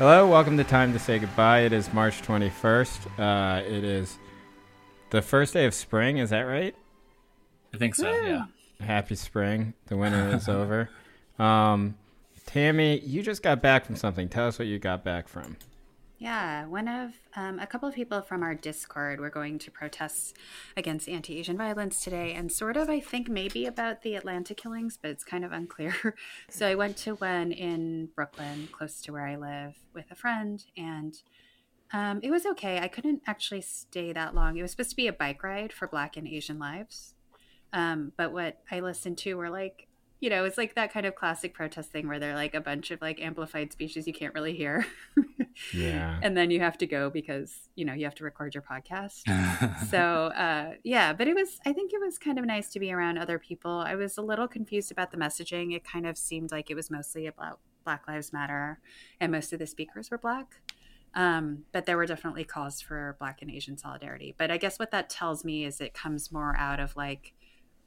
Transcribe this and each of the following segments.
Hello, welcome to Time to Say Goodbye. It is March 21st. Uh, it is the first day of spring, is that right? I think so, yeah. Happy spring. The winter is over. Um, Tammy, you just got back from something. Tell us what you got back from. Yeah, one of um, a couple of people from our Discord were going to protests against anti Asian violence today, and sort of, I think, maybe about the Atlanta killings, but it's kind of unclear. so I went to one in Brooklyn, close to where I live, with a friend, and um, it was okay. I couldn't actually stay that long. It was supposed to be a bike ride for Black and Asian lives. Um, but what I listened to were like you know, it's like that kind of classic protest thing where they're like a bunch of like amplified speeches you can't really hear. yeah. And then you have to go because, you know, you have to record your podcast. so, uh, yeah, but it was, I think it was kind of nice to be around other people. I was a little confused about the messaging. It kind of seemed like it was mostly about Black Lives Matter and most of the speakers were Black. Um, but there were definitely calls for Black and Asian solidarity. But I guess what that tells me is it comes more out of like,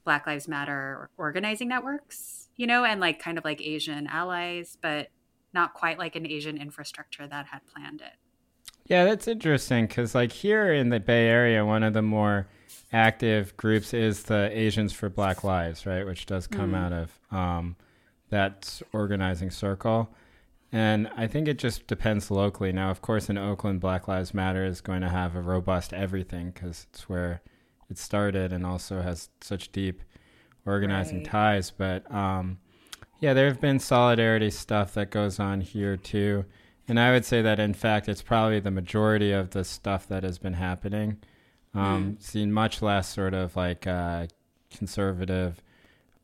Black Lives Matter organizing networks, you know, and like kind of like Asian allies, but not quite like an Asian infrastructure that had planned it. Yeah, that's interesting because, like, here in the Bay Area, one of the more active groups is the Asians for Black Lives, right? Which does come mm. out of um, that organizing circle. And I think it just depends locally. Now, of course, in Oakland, Black Lives Matter is going to have a robust everything because it's where it started and also has such deep organizing right. ties. But um, yeah, there have been solidarity stuff that goes on here too. And I would say that in fact, it's probably the majority of the stuff that has been happening. Um, mm. Seen much less sort of like uh, conservative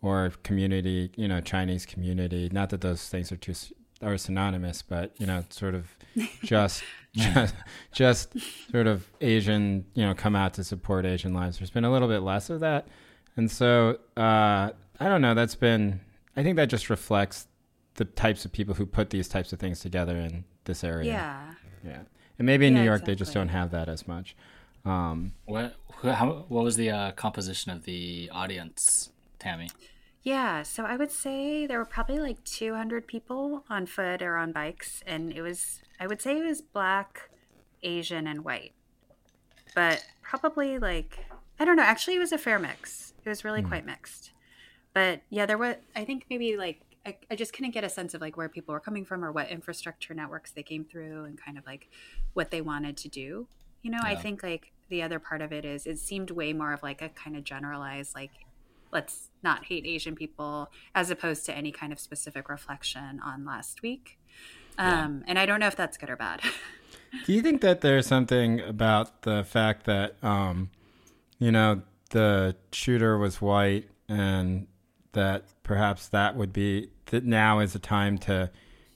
or community, you know, Chinese community. Not that those things are too are synonymous, but you know, sort of just just, just sort of Asian, you know, come out to support Asian lives. There's been a little bit less of that, and so uh, I don't know. That's been. I think that just reflects the types of people who put these types of things together in this area. Yeah. Yeah. And maybe in yeah, New York exactly. they just don't have that as much. Um, what how, what was the uh, composition of the audience, Tammy? Yeah, so I would say there were probably like 200 people on foot or on bikes, and it was, I would say it was black, Asian, and white. But probably like, I don't know, actually, it was a fair mix. It was really mm. quite mixed. But yeah, there was, I think maybe like, I, I just couldn't get a sense of like where people were coming from or what infrastructure networks they came through and kind of like what they wanted to do. You know, yeah. I think like the other part of it is it seemed way more of like a kind of generalized like let's not hate Asian people, as opposed to any kind of specific reflection on last week. Um, yeah. And I don't know if that's good or bad. Do you think that there's something about the fact that, um, you know, the shooter was white and that perhaps that would be that now is a time to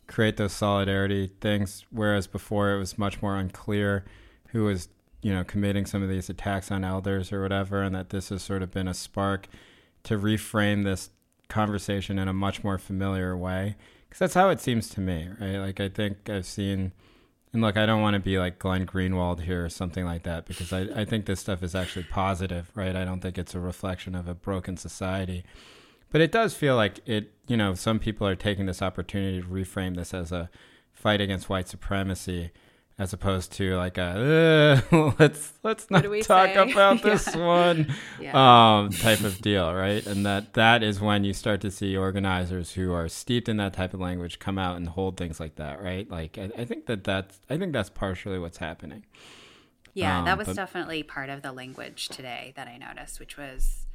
create those solidarity things, whereas before it was much more unclear who was, you know, committing some of these attacks on elders or whatever, and that this has sort of been a spark to reframe this conversation in a much more familiar way because that's how it seems to me right? Like i think i've seen and look i don't want to be like glenn greenwald here or something like that because I, I think this stuff is actually positive right? I don't think it's a reflection of a broken society. But it does feel like it you know some people are taking this opportunity to reframe this as a fight against white supremacy as opposed to like a let's let's not talk say? about this yeah. one yeah. um, type of deal, right? And that that is when you start to see organizers who are steeped in that type of language come out and hold things like that, right? Like I, I think that that's I think that's partially what's happening. Yeah, um, that was but, definitely part of the language today that I noticed, which was,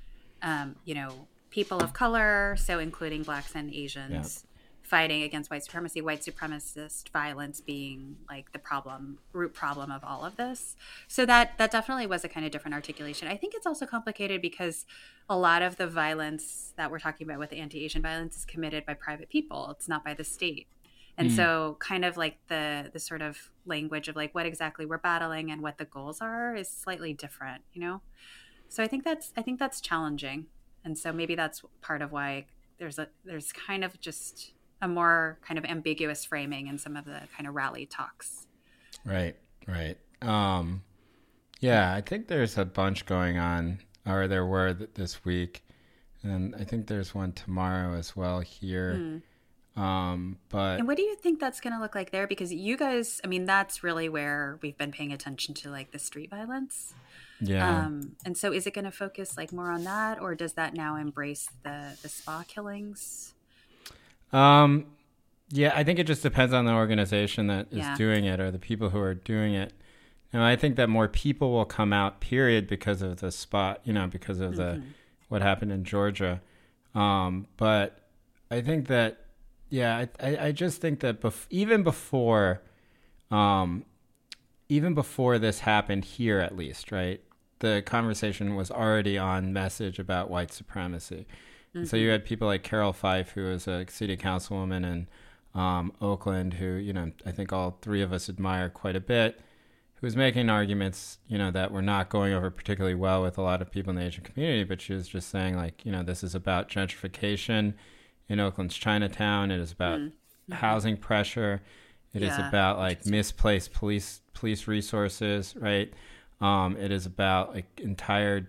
um, you know, people of color, so including blacks and Asians fighting against white supremacy, white supremacist violence being like the problem, root problem of all of this. So that that definitely was a kind of different articulation. I think it's also complicated because a lot of the violence that we're talking about with anti-Asian violence is committed by private people. It's not by the state. And mm. so kind of like the the sort of language of like what exactly we're battling and what the goals are is slightly different, you know? So I think that's I think that's challenging. And so maybe that's part of why there's a there's kind of just a more kind of ambiguous framing in some of the kind of rally talks. Right, right. Um, yeah, I think there's a bunch going on, or there were this week, and I think there's one tomorrow as well here. Um, but and what do you think that's going to look like there? Because you guys, I mean, that's really where we've been paying attention to like the street violence. Yeah. Um, and so is it going to focus like more on that, or does that now embrace the the spa killings? Um, yeah, I think it just depends on the organization that is Yeah. doing it or the people who are doing it. And I think that more people will come out, period, because of the spot, you know, because of the what happened in Georgia. Um, but I think that, yeah, I, I, I just think that bef- even before, um, even before this happened here, at least, right? The conversation was already on message about white supremacy. And So you had people like Carol Fife, who was a city councilwoman in um, Oakland, who you know I think all three of us admire quite a bit, who was making arguments you know that were not going over particularly well with a lot of people in the Asian community, but she was just saying like you know this is about gentrification in Oakland's Chinatown. It is about housing pressure. It is Yeah, about like misplaced police police resources, right? Um, it is about like entire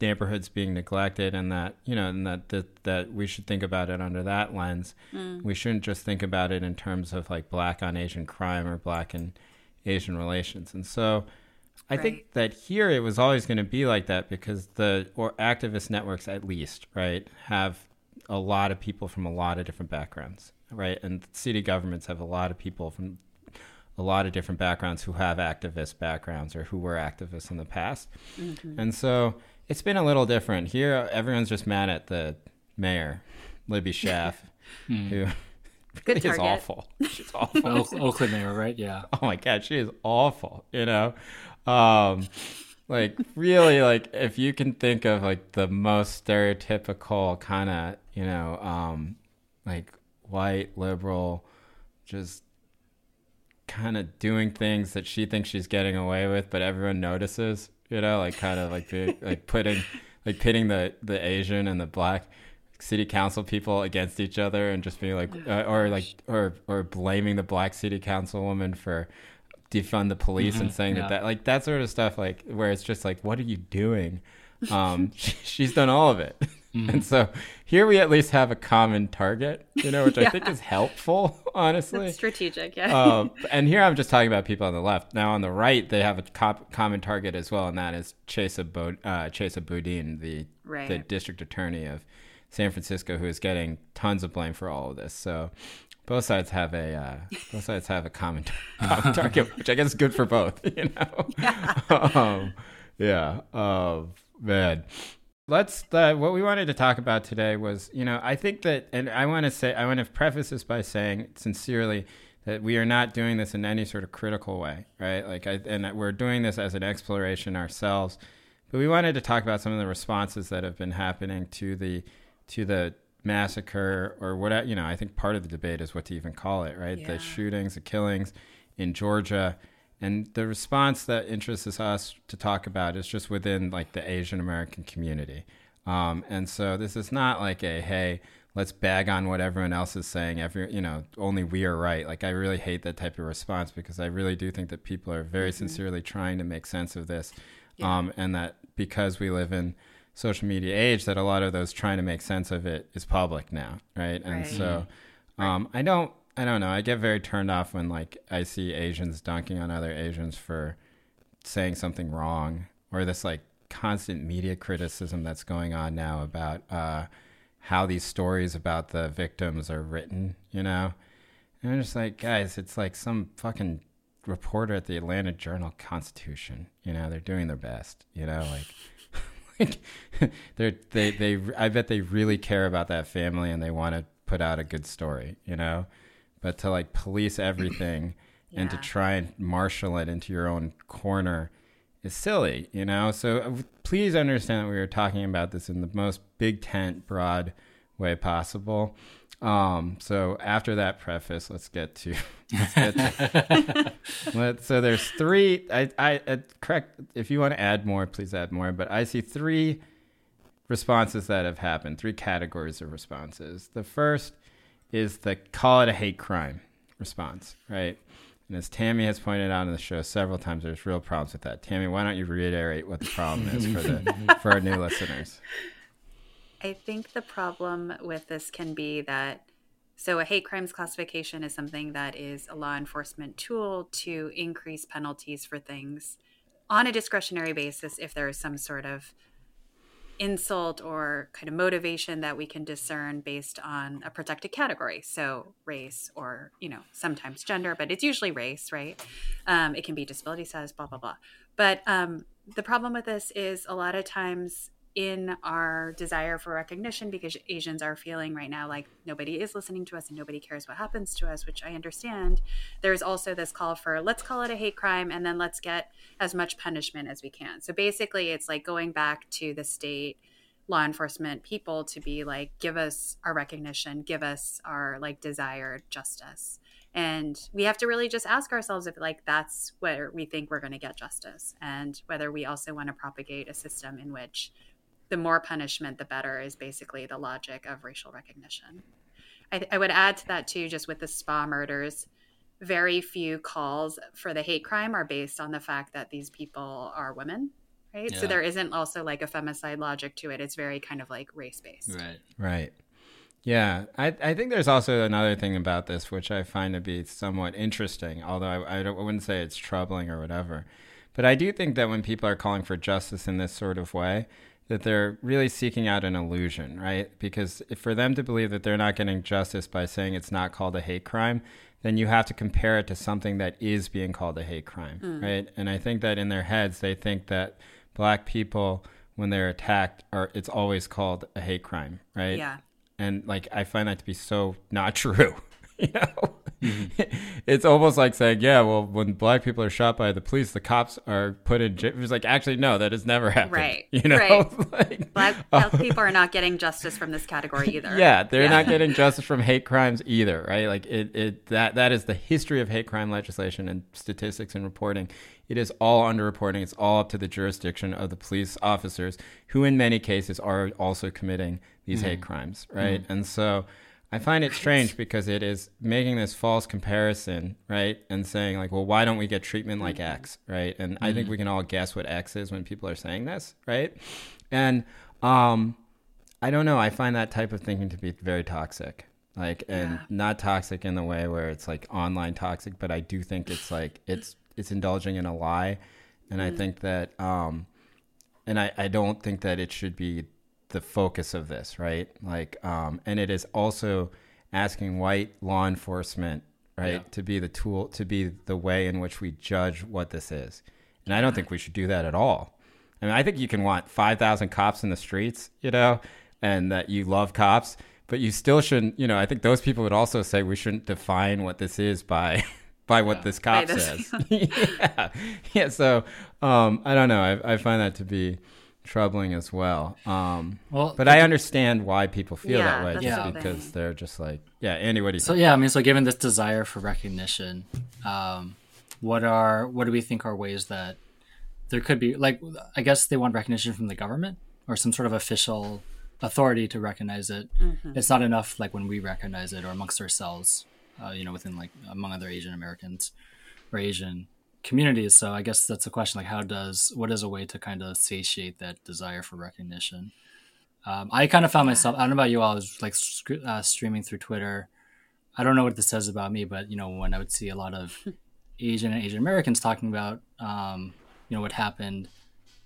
neighborhoods being neglected and that you know and that that, that we should think about it under that lens. Mm. We shouldn't just think about it in terms of like black on asian crime or black and asian relations. And so i Right. think that here it was always going to be like that because the or activist networks at least right have a lot of people from a lot of different backgrounds right? And city governments have a lot of people from a lot of different backgrounds who have activist backgrounds or who were activists in the past. Mm-hmm. And so it's been a little different. Here, everyone's just mad at the mayor, Libby Schaaf, who Good really is awful. She's awful. Oakland mayor, right? Yeah. oh my God, she is awful, you know? Um, like, really, like, if you can think of, like, the most stereotypical kind of, you know, um, like, white, liberal, just kind of doing things that she thinks she's getting away with, but everyone notices. You know, like kind of like be, like putting like pitting the the Asian and the black city council people against each other and just being like uh, or like or or blaming the black city councilwoman for defund the police and saying yeah. that that like that sort of stuff like where it's just like what are you doing? Um she, she's done all of it and so here we at least have a common target you know which i think is helpful honestly That's strategic, yeah. um, and here I'm just talking about people on the left. Now on the right, they have a cop- common target as well, and that is Chesa, Bo- uh, Chesa Boudin, the Right. the district attorney of San Francisco, who is getting tons of blame for all of this. So both sides have a uh, both sides have a common, common target, which I guess is good for both. You know, um, yeah. Um, man. Let's. Uh, what we wanted to talk about today was, you know, I think that, and I want to say, I want to preface this by saying sincerely that we are not doing this in any sort of critical way, right? Like, I, and that we're doing this as an exploration ourselves. But we wanted to talk about some of the responses that have been happening to the to the massacre or what you know. I think part of the debate is what to even call it, right? Yeah. The shootings, the killings in Georgia, and the response that interests us to talk about is just within like the Asian American community. Um, and so this is not like a hey, let's bag on what everyone else is saying. Every you know, only we are right. Like I really hate that type of response because I really do think that people are very sincerely trying to make sense of this, um, and that because we live in social media age, that a lot of those trying to make sense of it is public now, right? And Right. so um, I don't, I don't know. I get very turned off when like I see Asians dunking on other Asians for saying something wrong, or this like constant media criticism that's going on now about uh, how these stories about the victims are written. You know, and I'm just like, guys, it's like some fucking reporter at the Atlanta Journal Constitution. You know, they're doing their best. You know, like. like they're they they I bet they really care about that family and they want to put out a good story, you know. But to like police everything and to try and marshal it into your own corner is silly, you know. So uh, please understand that we are talking about this in the most big tent, broad way possible. Um, so after that preface, let's get to let's get to let, so there's three. I, I uh, correct. If you want to add more, please add more. But I see three responses that have happened. Three categories of responses. The first is the call it a hate crime response, right? And as Tammy has pointed out in the show several times, there's real problems with that. Tammy, why don't you reiterate what the problem is for the for our new listeners? I think the problem with this can be that So, a hate crimes classification is something that is a law enforcement tool to increase penalties for things on a discretionary basis if there is some sort of insult or kind of motivation that we can discern based on a protected category. So race or you know sometimes gender but it's usually race right? Um, it can be disability status blah blah blah. But um, the problem with this is a lot of times in our desire for recognition because Asians are feeling right now like nobody is listening to us and nobody cares what happens to us, which I understand. There's also this call for let's call it a hate crime and then let's get as much punishment as we can. So basically, it's like going back to the state law enforcement people to be like, give us our recognition, give us our like desired justice. And we have to really just ask ourselves if like that's where we think we're going to get justice and whether we also want to propagate a system in which the more punishment, the better is basically the logic of racial recognition. I, I, would add to that too, just with the spa murders, very few calls for the hate crime are based on the fact that these people are women, right? Yeah. So there isn't also like a femicide logic to it. It's very kind of like race based. Right. Right. Yeah, I, I think there's also another thing about this which I find to be somewhat interesting, although I, I, I wouldn't say it's troubling or whatever. But I do think that when people are calling for justice in this sort of way, that they're really seeking out an illusion, right? Because for them to believe that they're not getting justice by saying it's not called a hate crime, then you have to compare it to something that is being called a hate crime, mm. right? And I think that in their heads, they think that black people, when they're attacked, are it's always called a hate crime, right? Yeah. And like I find that to be so not true. you know mm-hmm. it's almost like saying yeah well when black people are shot by the police the cops are put in jail it's like actually no that has never happened right you know right. like, black, black uh, people are not getting justice from this category either yeah they're yeah. not getting justice from hate crimes either right like it, it that that is the history of hate crime legislation and statistics and reporting it is all underreporting. It's all up to the jurisdiction of the police officers, who in many cases are also committing these mm-hmm. hate crimes, right? Mm-hmm. And so I find it strange because it is making this false comparison, right? And saying like, well, why don't we get treatment like X, right? And mm-hmm. I think mm-hmm. we can all guess what X is when people are saying this, right? And um, I don't know. I find that type of thinking to be very toxic, like, and yeah. not toxic in the way where it's like online toxic, but I do think it's like it's it's indulging in a lie, and mm-hmm. I think that um, and I I don't think that it should be the focus of this, right? Like, um, and it is also asking white law enforcement, right, yeah. to be the tool, to be the way in which we judge what this is. And I don't think we should do that at all. I mean, I think you can want 5,000 cops in the streets, you know, and that you love cops, but you still shouldn't, you know, I think those people would also say we shouldn't define what this is by. by what yeah. this cop says. yeah. Yeah. So um, I don't know. I, I find that to be troubling as well. Um, well, but I understand why people feel yeah, that way, just yeah. because they're just like, yeah. Andy, what do you? So think? yeah, I mean, so given this desire for recognition, um, what are what do we think are ways that there could be like? I guess they want recognition from the government or some sort of official authority to recognize it. Mm-hmm. It's not enough like when we recognize it or amongst ourselves, uh, you know, within like among other Asian Americans or Asian communities. So I guess that's a question like how does what is a way to kind of satiate that desire for recognition? Um, I kind of found myself. I don't know about you all. I was like uh, streaming through Twitter. I don't know what this says about me, but you know when I would see a lot of Asian and Asian Americans talking about um, you know what happened,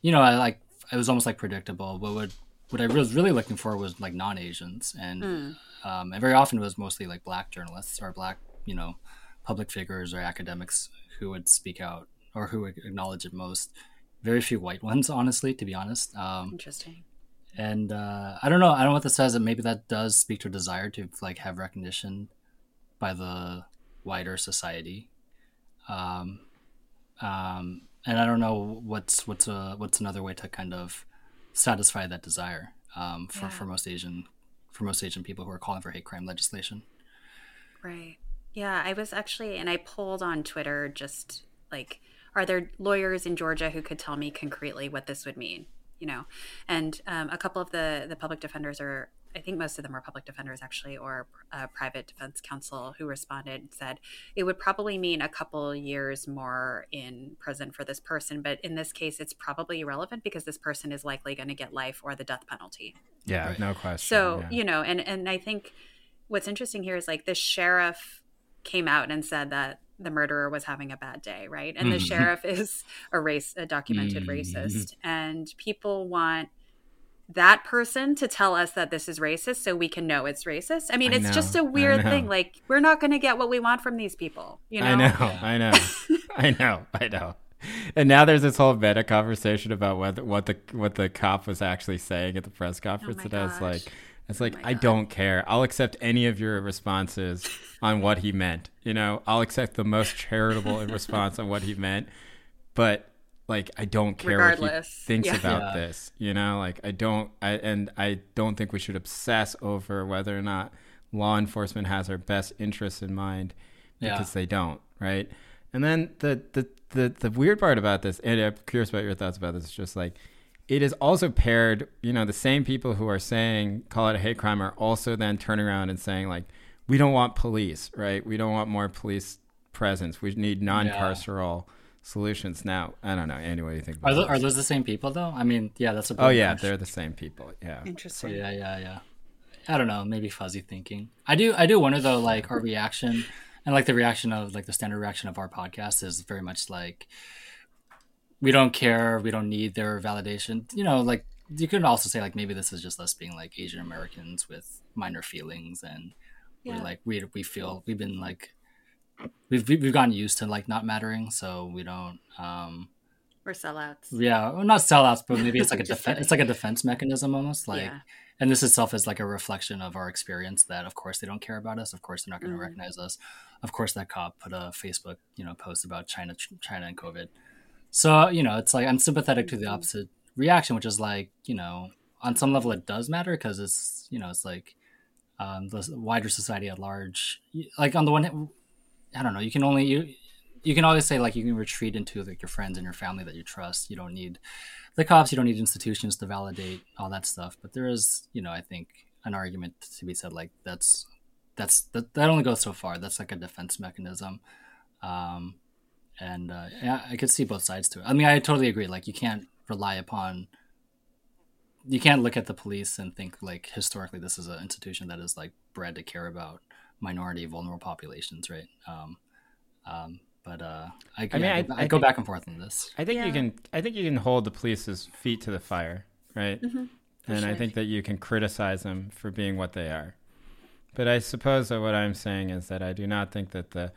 you know I like it was almost like predictable. But what what I was really looking for was like non Asians, and mm. um, and very often it was mostly like black journalists or black you know public figures or academics who would speak out or who would acknowledge it most. Very few white ones, honestly, to be honest. Um, Interesting. And uh, I don't know. I don't know what this says. That maybe that does speak to a desire to like have recognition by the wider society. Um, um, and I don't know what's what's a what's another way to kind of satisfy that desire um, for, yeah. for most Asian for most Asian people who are calling for hate crime legislation. Right. Yeah, I was actually, and I pulled on Twitter just like, are there lawyers in Georgia who could tell me concretely what this would mean? You know, and um, a couple of the the public defenders are, I think most of them are public defenders actually, or a private defense counsel who responded said it would probably mean a couple years more in prison for this person, but in this case, it's probably irrelevant because this person is likely going to get life or the death penalty. Yeah, right. no question. So yeah. you know, and and I think what's interesting here is like the sheriff came out and said that the murderer was having a bad day, right? And mm-hmm. the sheriff is a race, a documented mm-hmm. racist, and people want that person to tell us that this is racist so we can know it's racist. I mean, I it's know, just a weird thing. Like we're not going to get what we want from these people, you know? I know. I know. I know. I know. And now there's this whole meta conversation about whether what the what the cop was actually saying at the press conference, oh and I was like, it's like, oh I don't care. I'll accept any of your responses on what he meant. You know, I'll accept the most charitable response on what he meant. But like, I don't care Regardless. what he thinks yeah. about yeah. this. You know, like I don't. I and I don't think we should obsess over whether or not law enforcement has our best interests in mind because yeah. they don't. Right. And then the, the the the weird part about this, and I'm curious about your thoughts about this. Is just like it is also paired, you know, the same people who are saying call it a hate crime are also then turning around and saying like, we don't want police, right? We don't want more police presence. We need non-carceral yeah. solutions. Now, I don't know. Anyway, what do you think? Are, those, are those the same people though? I mean, yeah, that's a. Oh yeah, question. they're the same people. Yeah. Interesting. So, yeah, yeah, yeah. I don't know. Maybe fuzzy thinking. I do. I do wonder though, like our reaction, and like the reaction of like the standard reaction of our podcast is very much like we don't care, we don't need their validation. You know, like you can also say like maybe this is just us being like Asian Americans with minor feelings and yeah. we're like we we feel we've been like we've we've gotten used to like not mattering, so we don't um we're sellouts. Yeah, well, not sellouts, but maybe it's like a defense. It's like a defense mechanism almost. Like, yeah. and this itself is like a reflection of our experience. That of course they don't care about us. Of course they're not going to mm-hmm. recognize us. Of course that cop put a Facebook, you know, post about China, China and COVID. So, you know, it's like I'm sympathetic to the opposite reaction, which is like, you know, on some level it does matter because it's, you know, it's like um, the wider society at large. Like on the one hand, I don't know, you can only, you, you can always say like you can retreat into like your friends and your family that you trust. You don't need the cops, you don't need institutions to validate all that stuff. But there is, you know, I think an argument to be said like that's, that's, that, that only goes so far. That's like a defense mechanism. Um, and uh, yeah, I could see both sides to it. I mean, I totally agree. Like, you can't rely upon, you can't look at the police and think like historically this is an institution that is like bred to care about minority, vulnerable populations, right? Um, um, but uh, I, I mean, I, I, I go think, back and forth on this. I think yeah. you can. I think you can hold the police's feet to the fire, right? Mm-hmm, and sure. I think that you can criticize them for being what they are. But I suppose that what I'm saying is that I do not think that the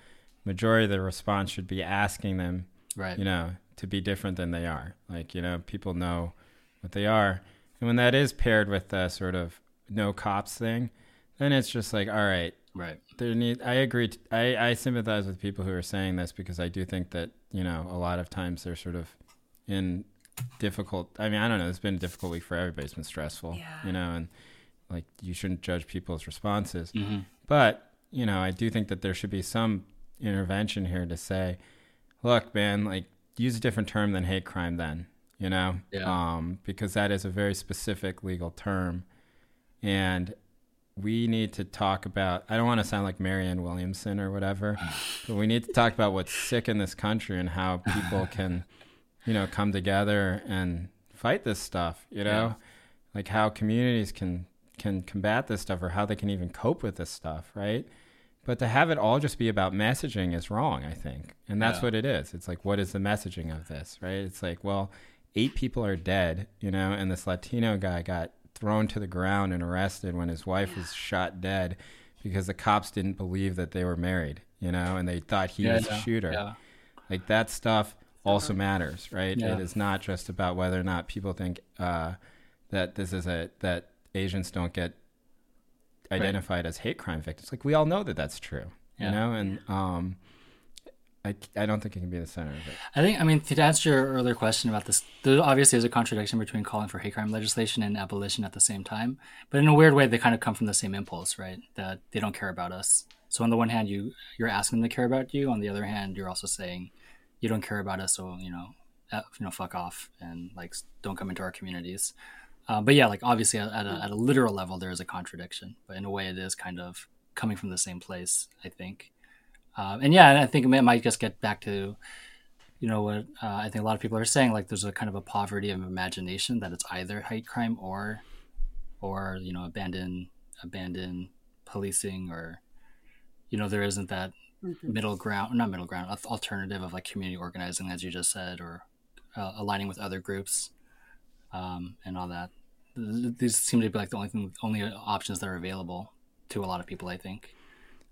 majority of the response should be asking them, right? You know, to be different than they are. Like you know, people know what they are, and when that is paired with the sort of no cops thing, then it's just like, all right, right. There need. I agree. T- I I sympathize with people who are saying this because I do think that you know a lot of times they're sort of in difficult. I mean, I don't know. It's been a difficult week for everybody. It's been stressful, yeah. you know, and like you shouldn't judge people's responses. Mm-hmm. But you know, I do think that there should be some intervention here to say, look, man, like use a different term than hate crime then, you know? Yeah. Um, because that is a very specific legal term. And we need to talk about I don't want to sound like Marianne Williamson or whatever, but we need to talk about what's sick in this country and how people can, you know, come together and fight this stuff, you know? Yeah. Like how communities can can combat this stuff or how they can even cope with this stuff, right? But to have it all just be about messaging is wrong, I think. And that's yeah. what it is. It's like, what is the messaging of this, right? It's like, well, eight people are dead, you know, and this Latino guy got thrown to the ground and arrested when his wife yeah. was shot dead because the cops didn't believe that they were married, you know, and they thought he yeah, was a shooter. Like that stuff also matters, right? It is not just about whether or not people think uh, that this is a, that Asians don't get identified right. as hate crime victims. Like we all know that that's true, yeah. you know, and um, I, I don't think it can be the center of it. I think, I mean, to answer your earlier question about this, there obviously is a contradiction between calling for hate crime legislation and abolition at the same time. But in a weird way, they kind of come from the same impulse, right? That they don't care about us. So on the one hand, you you're asking them to care about you. On the other hand, you're also saying you don't care about us, so you know, you know, fuck off and like don't come into our communities. Uh, but yeah, like obviously at a, at a literal level, there is a contradiction, but in a way, it is kind of coming from the same place, I think. Uh, and yeah, I think it might just get back to, you know, what uh, I think a lot of people are saying, like there's a kind of a poverty of imagination that it's either hate crime or, or you know, abandon abandon policing or you know there isn't that mm-hmm. middle ground not middle ground alternative of like community organizing as you just said or uh, aligning with other groups um, and all that these seem to be like the only thing, only options that are available to a lot of people i think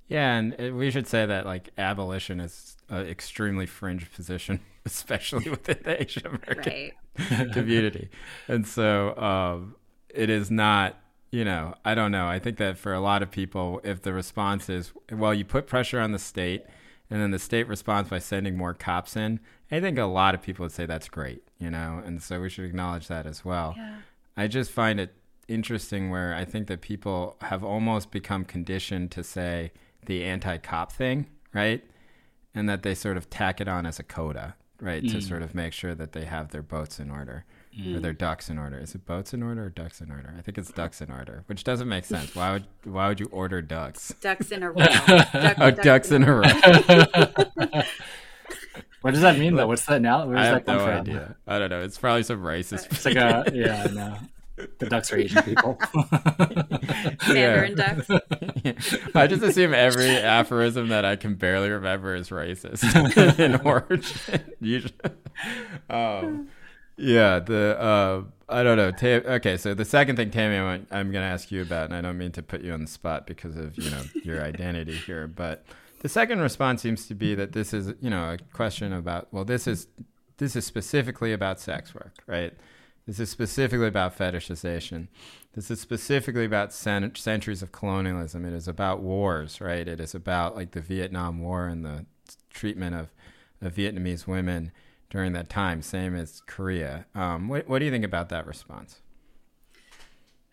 yeah and we should say that like abolition is an extremely fringe position especially within the asian american right. community and so um, it is not you know, I don't know. I think that for a lot of people, if the response is, well, you put pressure on the state and then the state responds by sending more cops in, I think a lot of people would say that's great, you know, and so we should acknowledge that as well. Yeah. I just find it interesting where I think that people have almost become conditioned to say the anti cop thing, right? And that they sort of tack it on as a coda, right? Mm. To sort of make sure that they have their boats in order mm. or their ducks in order. Is it boats in order or ducks in order? I think it's ducks in order, which doesn't make sense. Why would why would you order ducks? Ducks in a row. Duck, oh, ducks, ducks in, in a row. what does that mean though? What's that now? Where's I have no idea. I don't know. It's probably some racist. It's like a yeah, no. The ducks are Asian people. Mandarin ducks. I just assume every aphorism that I can barely remember is racist in origin. Usually. Um, yeah, the uh, I don't know. Tam- okay, so the second thing, Tammy, I'm, I'm going to ask you about, and I don't mean to put you on the spot because of you know your identity here, but the second response seems to be that this is you know a question about well, this is this is specifically about sex work, right? This is specifically about fetishization. This is specifically about cent- centuries of colonialism. It is about wars, right? It is about like the Vietnam War and the treatment of, of Vietnamese women during that time, same as Korea. Um, what, what do you think about that response?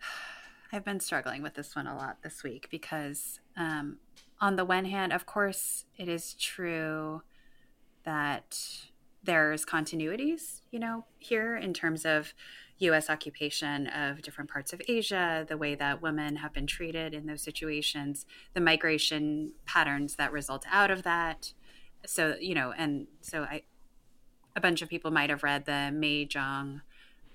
I've been struggling with this one a lot this week because, um, on the one hand, of course, it is true that there's continuities, you know, here in terms of U.S. occupation of different parts of Asia, the way that women have been treated in those situations, the migration patterns that result out of that. So, you know, and so I, a bunch of people might have read the May Jeong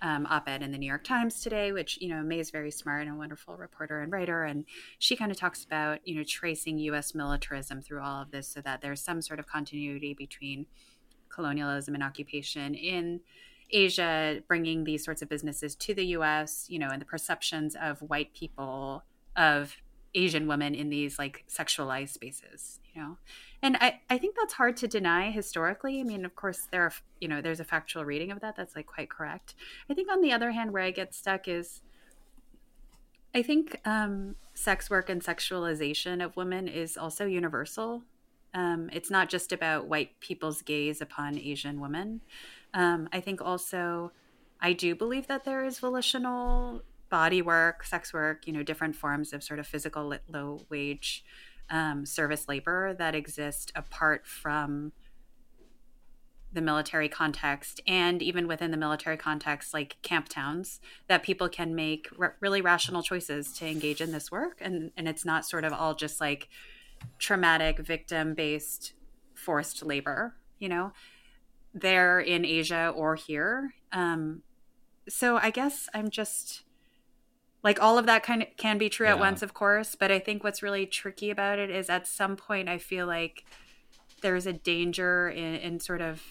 um, op-ed in the New York Times today, which you know May is very smart and a wonderful reporter and writer, and she kind of talks about you know tracing U.S. militarism through all of this, so that there's some sort of continuity between colonialism and occupation in Asia, bringing these sorts of businesses to the U.S. You know, and the perceptions of white people of Asian women in these like sexualized spaces. You know, and I, I think that's hard to deny historically. I mean, of course, there are, you know, there's a factual reading of that that's like quite correct. I think on the other hand, where I get stuck is I think um, sex work and sexualization of women is also universal. Um, it's not just about white people's gaze upon Asian women. Um, I think also, I do believe that there is volitional body work, sex work, you know, different forms of sort of physical low wage um, service labor that exist apart from the military context and even within the military context like camp towns that people can make r- really rational choices to engage in this work. And and it's not sort of all just like traumatic victim based forced labor you know there in asia or here. Um so i guess i'm just like all of that kind of can be true yeah. at once of course but i think what's really tricky about it is at some point i feel like there's a danger in, in sort of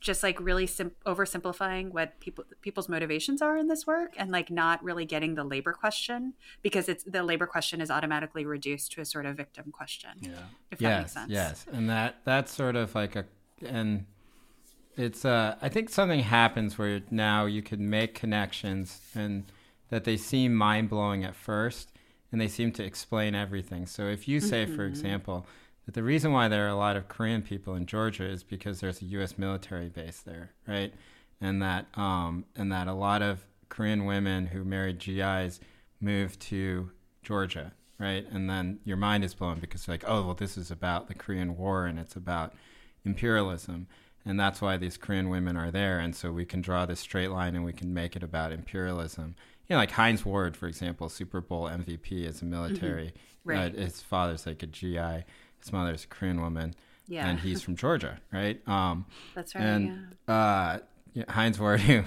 just like really sim- oversimplifying what people people's motivations are in this work and like not really getting the labor question because it's the labor question is automatically reduced to a sort of victim question yeah. if yes, that makes sense. yes. And that that's sort of like a and it's uh i think something happens where now you can make connections and that they seem mind blowing at first and they seem to explain everything. So if you say, mm-hmm. for example, that the reason why there are a lot of Korean people in Georgia is because there's a U.S. military base there, right? And that um, and that a lot of Korean women who married GIs moved to Georgia, right? And then your mind is blown because you're like, oh, well, this is about the Korean War and it's about imperialism. And that's why these Korean women are there. And so we can draw this straight line and we can make it about imperialism you know, like Hines Ward, for example, Super Bowl MVP as a military. Mm-hmm. Right. Uh, his father's like a GI. His mother's a Korean woman. Yeah. And he's from Georgia, right? Um, That's right. And yeah. uh, Hines Ward, who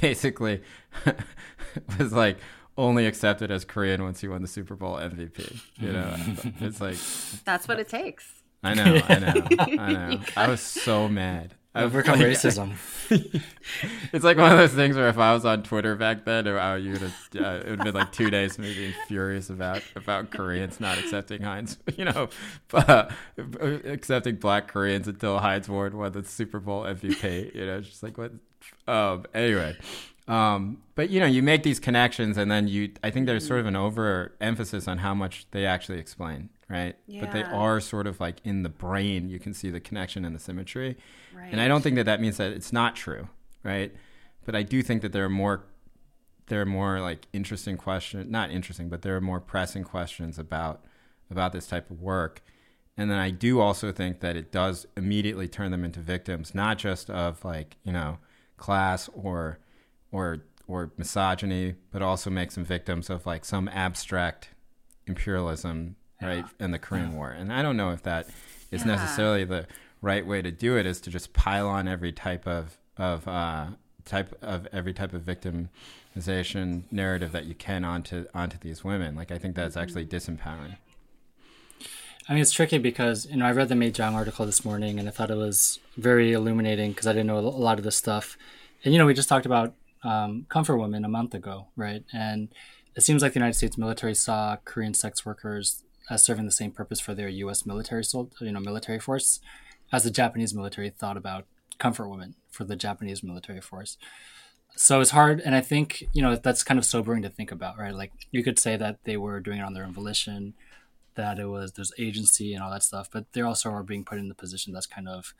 basically was like only accepted as Korean once he won the Super Bowl MVP. You know, it's like that's what it takes. I know, I know, I know. I was so mad. Overcome like, racism. it's like one of those things where if I was on Twitter back then, you would have, uh, it would have been like two days me being furious about about Koreans not accepting Hines, you know, uh, accepting Black Koreans until Hines Ward won the Super Bowl MVP. You know, just like what. Um. Anyway, um. But you know, you make these connections, and then you. I think there's sort of an overemphasis on how much they actually explain right? Yeah. But they are sort of like in the brain. You can see the connection and the symmetry. Right. And I don't think that that means that it's not true, right? But I do think that there are more there are more like interesting questions, not interesting, but there are more pressing questions about about this type of work. And then I do also think that it does immediately turn them into victims, not just of like, you know, class or or or misogyny, but also makes them victims of like some abstract imperialism right, in the Korean War. And I don't know if that is necessarily the right way to do it. Is to just pile on every type of of uh, type of every type of victimization narrative that you can onto onto these women. Like I think that's actually mm-hmm. disempowering. I mean, it's tricky because you know I read the May Jeong article this morning and I thought it was very illuminating because I didn't know a lot of this stuff. And you know, we just talked about um, comfort women a month ago, right? And it seems like the United States military saw Korean sex workers as serving the same purpose for their U.S. military, you know, military force, as the Japanese military thought about comfort women for the Japanese military force. So it's hard, and I think you know that's kind of sobering to think about, right? Like you could say that they were doing it on their own volition, that it was there's agency and all that stuff, but they also are being put in the position that's kind of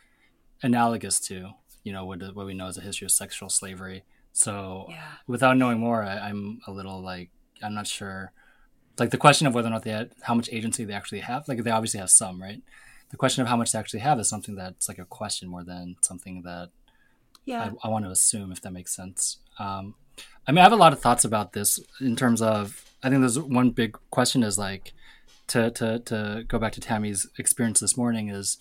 analogous to you know what what we know as a history of sexual slavery. So yeah. without knowing more, I, I'm a little like I'm not sure like the question of whether or not they had, how much agency they actually have like they obviously have some right? The question of how much they actually have is something that's like a question more than something that yeah. I, I want to assume if that makes sense. Um, i mean i have a lot of thoughts about this in terms of i think there's one big question is like to to to go back to tammy's experience this morning is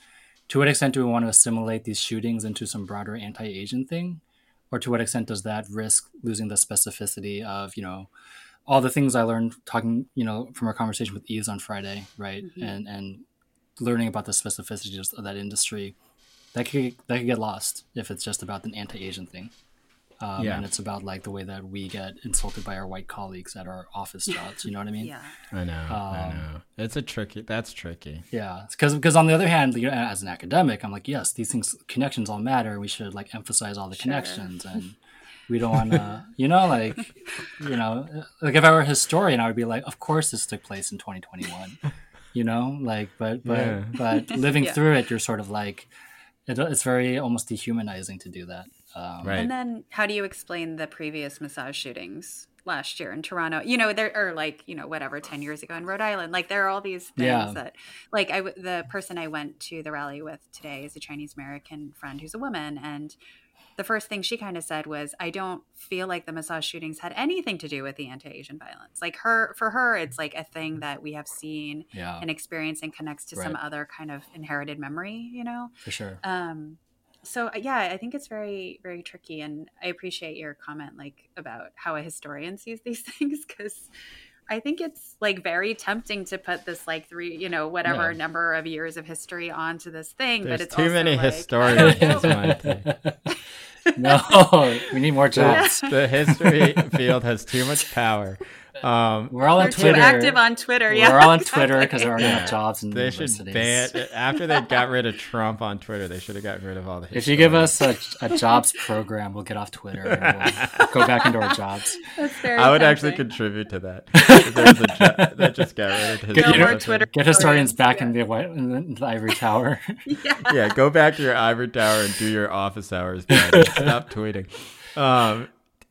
to what extent do we want to assimilate these shootings into some broader anti-asian thing? Or to what extent does that risk losing the specificity of you know all the things I learned talking, you know, from our conversation with Ease on Friday, right, mm-hmm. and and learning about the specificities of that industry, that could that could get lost if it's just about an anti-Asian thing. Um, yeah. And it's about like the way that we get insulted by our white colleagues at our office jobs. You know what I mean? yeah. I know. Um, I know. It's a tricky. That's tricky. Yeah. Because because on the other hand, you know, as an academic, I'm like, yes, these things connections all matter. We should like emphasize all the sure. connections and we don't want to, you know, like, you know, like if I were a historian, I would be like, of course this took place in 2021, you know, like, but, but, yeah. but living yeah. through it, you're sort of like, it, it's very almost dehumanizing to do that. Um, right. And then how do you explain the previous massage shootings? last year in Toronto. You know, there or like you know whatever ten years ago in Rhode Island. Like there are all these things yeah. that like I the person I went to the rally with today is a Chinese American friend who's a woman, and the first thing she kind of said was, I don't feel like the massage shootings had anything to do with the anti Asian violence. Like her, for her, it's like a thing that we have seen yeah. and experienced and connects to right. some other kind of inherited memory, you know? For sure. Um, so uh, yeah, I think it's very, very tricky. And I appreciate your comment, like about how a historian sees these things, because I think it's like very tempting to put this like three, you know, whatever yeah. number of years of history onto this thing. There's but it's too many like, historians. no, we need more jobs. The history field has too much power. Um, we're all on Twitter. active on Twitter. Yeah, we're all on Twitter because there aren't enough jobs in they should ban after they got rid of Trump on Twitter. They should have gotten rid of all the. If you give us a, a jobs program, we'll get off Twitter and we'll go back into our jobs. That's very I would tempting. actually contribute to that. jo- that just got rid of get, no Twitter. Get historians back yeah. in, the, in the ivory tower. yeah. yeah, go back to your ivory tower and do your office hours. Stop tweeting. Um,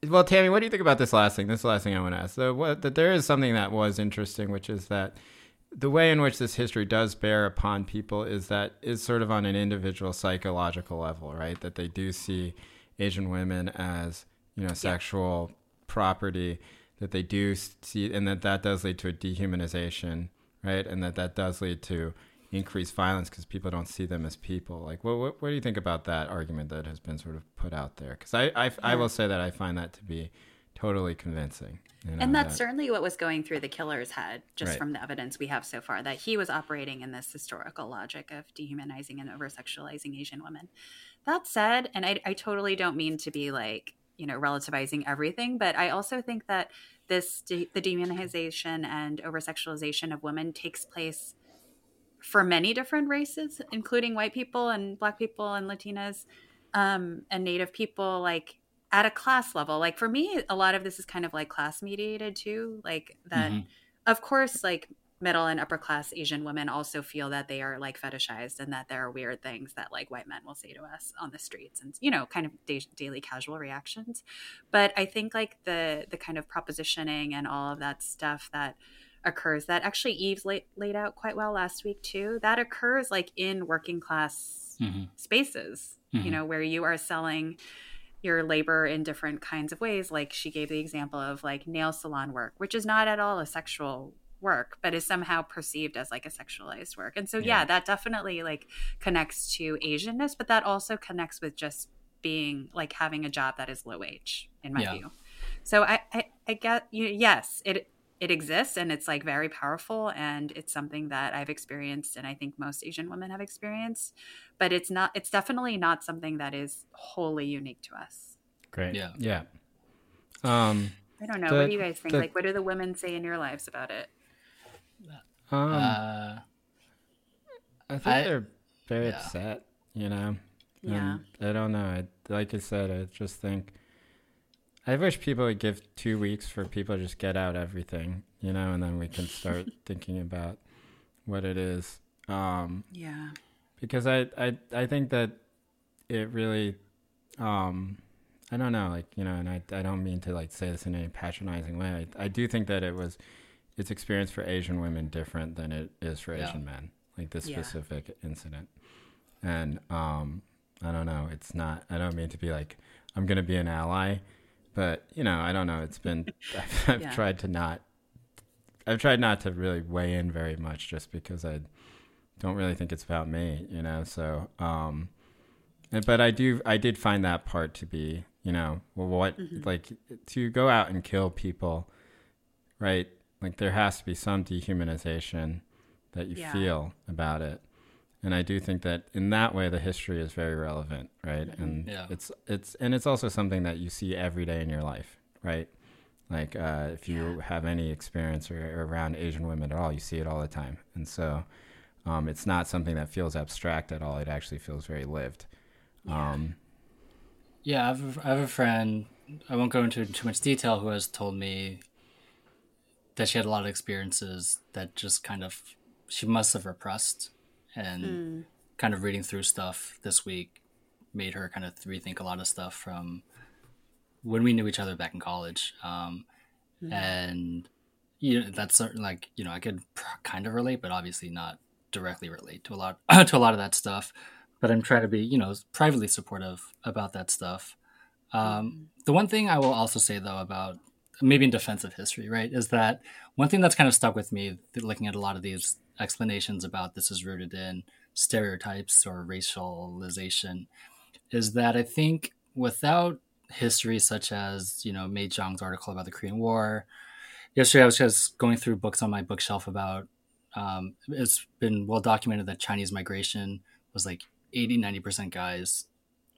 well, Tammy, what do you think about this last thing? This last thing I want to ask. So, what, that there is something that was interesting, which is that the way in which this history does bear upon people is that is sort of on an individual psychological level, right? That they do see Asian women as you know sexual yeah. property, that they do see, and that that does lead to a dehumanization, right? And that that does lead to increased violence because people don't see them as people. Like, what, what, what do you think about that argument that has been sort of put out there? Because I, I, I will say that I find that to be totally convincing. You know, and that's that, certainly what was going through the killer's head, just right. from the evidence we have so far, that he was operating in this historical logic of dehumanizing and over sexualizing Asian women. That said, and I, I totally don't mean to be like, you know, relativizing everything, but I also think that this, de- the dehumanization and over sexualization of women takes place for many different races, including white people and black people and Latinas um, and Native people. Like, at a class level like for me a lot of this is kind of like class mediated too like that mm-hmm. of course like middle and upper class asian women also feel that they are like fetishized and that there are weird things that like white men will say to us on the streets and you know kind of da- daily casual reactions but i think like the the kind of propositioning and all of that stuff that occurs that actually eve's laid, laid out quite well last week too that occurs like in working class mm-hmm. spaces mm-hmm. you know where you are selling your labor in different kinds of ways. Like she gave the example of like nail salon work, which is not at all a sexual work, but is somehow perceived as like a sexualized work. And so, yeah, yeah that definitely like connects to Asianness, but that also connects with just being like having a job that is low wage, in my yeah. view. So I, I, I get you. Yes, it it exists and it's like very powerful and it's something that I've experienced and I think most Asian women have experienced, but it's not it's definitely not something that is wholly unique to us. Great. Yeah. Yeah. Um I don't know. The, what do you guys think? The, like what do the women say in your lives about it? Um uh, I think I, they're very yeah. upset, you know. Yeah. And I don't know. I, like I said, I just think I wish people would give two weeks for people to just get out everything, you know, and then we can start thinking about what it is. Um, yeah. Because I, I, I think that it really, um, I don't know, like, you know, and I, I don't mean to like say this in any patronizing way. I, I do think that it was, its experience for Asian women different than it is for yeah. Asian men, like this yeah. specific incident. And, um, I don't know, it's not, I don't mean to be like, I'm going to be an ally but you know, I don't know. It's been I've, I've yeah. tried to not. I've tried not to really weigh in very much, just because I don't really think it's about me. You know, so. um but I do. I did find that part to be, you know, well, what mm-hmm. like to go out and kill people, right? Like there has to be some dehumanization that you yeah. feel about it and I do think that in that way the history is very relevant, right? Mm-hmm. And yeah. it's it's and it's also something that you see every day in your life, right? Like uh, if you yeah. have any experience or, or, around Asian women at all, you see it all the time, and so um, it's not something that feels abstract at all. It actually feels very lived. Yeah, um, yeah I, have a, I have a friend. I won't go into too much detail. Who has told me that she had a lot of experiences that just kind of she must have repressed and mm. kind of reading through stuff this week made her kind of rethink a lot of stuff from when we knew each other back in college. Um, mm. And you know, that's certain like you know I could kind of relate, but obviously not directly relate to a lot to a lot of that stuff. But I'm trying to be you know privately supportive about that stuff. Um, mm. The one thing I will also say though about maybe in defense of history, right, is that one thing that's kind of stuck with me looking at a lot of these explanations about this is rooted in stereotypes or racialization is that I think without history such as, you know, May Jeong's article about the Korean War, yesterday I was just going through books on my bookshelf about um, it's been well documented that Chinese migration was like 80, 90% guys.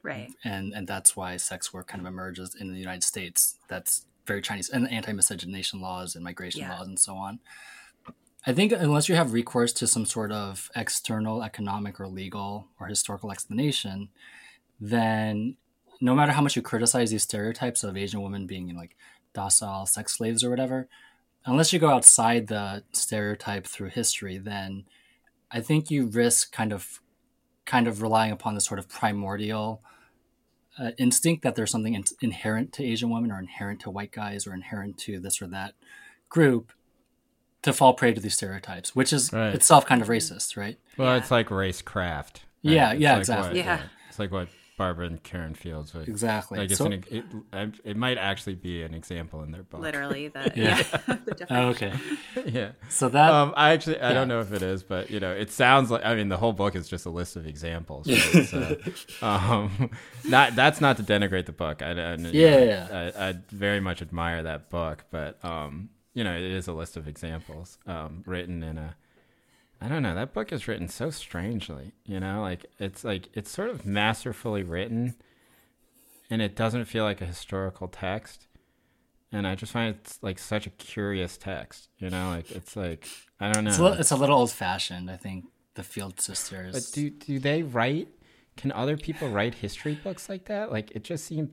Right. And and that's why sex work kind of emerges in the United States. That's very Chinese and anti-miscegenation laws and migration yeah. laws and so on. I think unless you have recourse to some sort of external economic or legal or historical explanation, then no matter how much you criticize these stereotypes of Asian women being like docile sex slaves or whatever, unless you go outside the stereotype through history, then I think you risk kind of kind of relying upon the sort of primordial uh, instinct that there's something in- inherent to Asian women or inherent to white guys or inherent to this or that group to fall prey to these stereotypes, which is right. itself kind of racist, right? Well, yeah. it's like racecraft. Right? Yeah, it's yeah, like exactly. What, yeah. It's like what Barbara and Karen Fields. Would, exactly. Like it's so, an, it, it might actually be an example in their book. Literally, the yeah. yeah the oh, okay. yeah. So that um, I actually I yeah. don't know if it is, but you know, it sounds like I mean the whole book is just a list of examples. Right? so, um, not that's not to denigrate the book. I, I yeah, yeah. I, I, very much admire that book, but um, you know, it is a list of examples um, written in a I don't know. That book is written so strangely, you know, like it's like it's sort of masterfully written and it doesn't feel like a historical text. And I just find it's like such a curious text, you know, like it's like I don't know. It's a little, it's a little old fashioned, I think, the Field sisters. But do do they write can other people write history books like that? Like it just seemed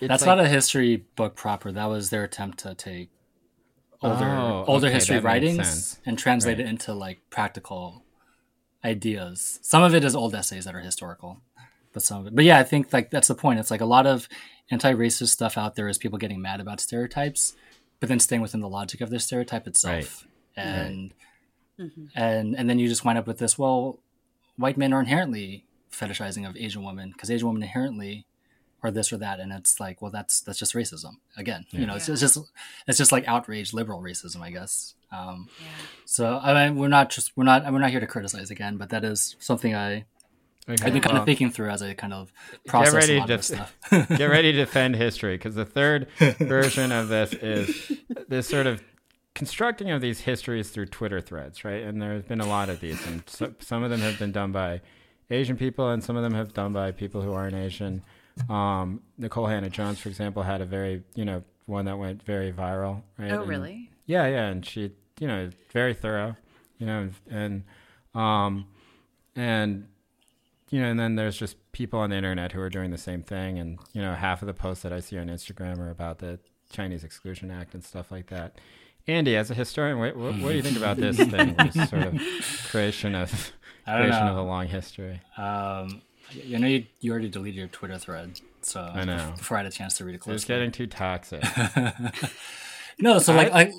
That's like, not a history book proper. That was their attempt to take older oh, older okay, history writings and translate right. it into like practical ideas. Some of it is old essays that are historical, but some of it. But yeah, I think like that's the point. It's like a lot of anti-racist stuff out there is people getting mad about stereotypes, but then staying within the logic of the stereotype itself, right. and right. Mm-hmm. and and then you just wind up with this. Well, white men are inherently fetishizing of Asian women because Asian women inherently or this or that and it's like well that's that's just racism again yeah. you know it's, yeah. it's, just it's just like outraged liberal racism i guess um, yeah. so i mean we're not just we're not we're not here to criticize again but that is something i okay. i've been kind well, of thinking through as i kind of process get ready to stuff get ready to defend history because the third version of this is this sort of constructing of these histories through twitter threads right and there's been a lot of these and so, some of them have been done by asian people and some of them have done by people who aren't asian um, Nikole Hannah-Jones, for example, had a very, you know, one that went very viral. Right? Oh, and, really? Yeah, yeah, and she, you know, very thorough, you know, and, um, and, you know, and then there's just people on the internet who are doing the same thing, and you know, half of the posts that I see on Instagram are about the Chinese Exclusion Act and stuff like that. Andy, as a historian, what, what, what do you think about this thing, this sort of creation of creation of a long history? Um, I know you, you already deleted your Twitter thread, so I know before I had a chance to read it closely. It's getting too toxic. no, so like, like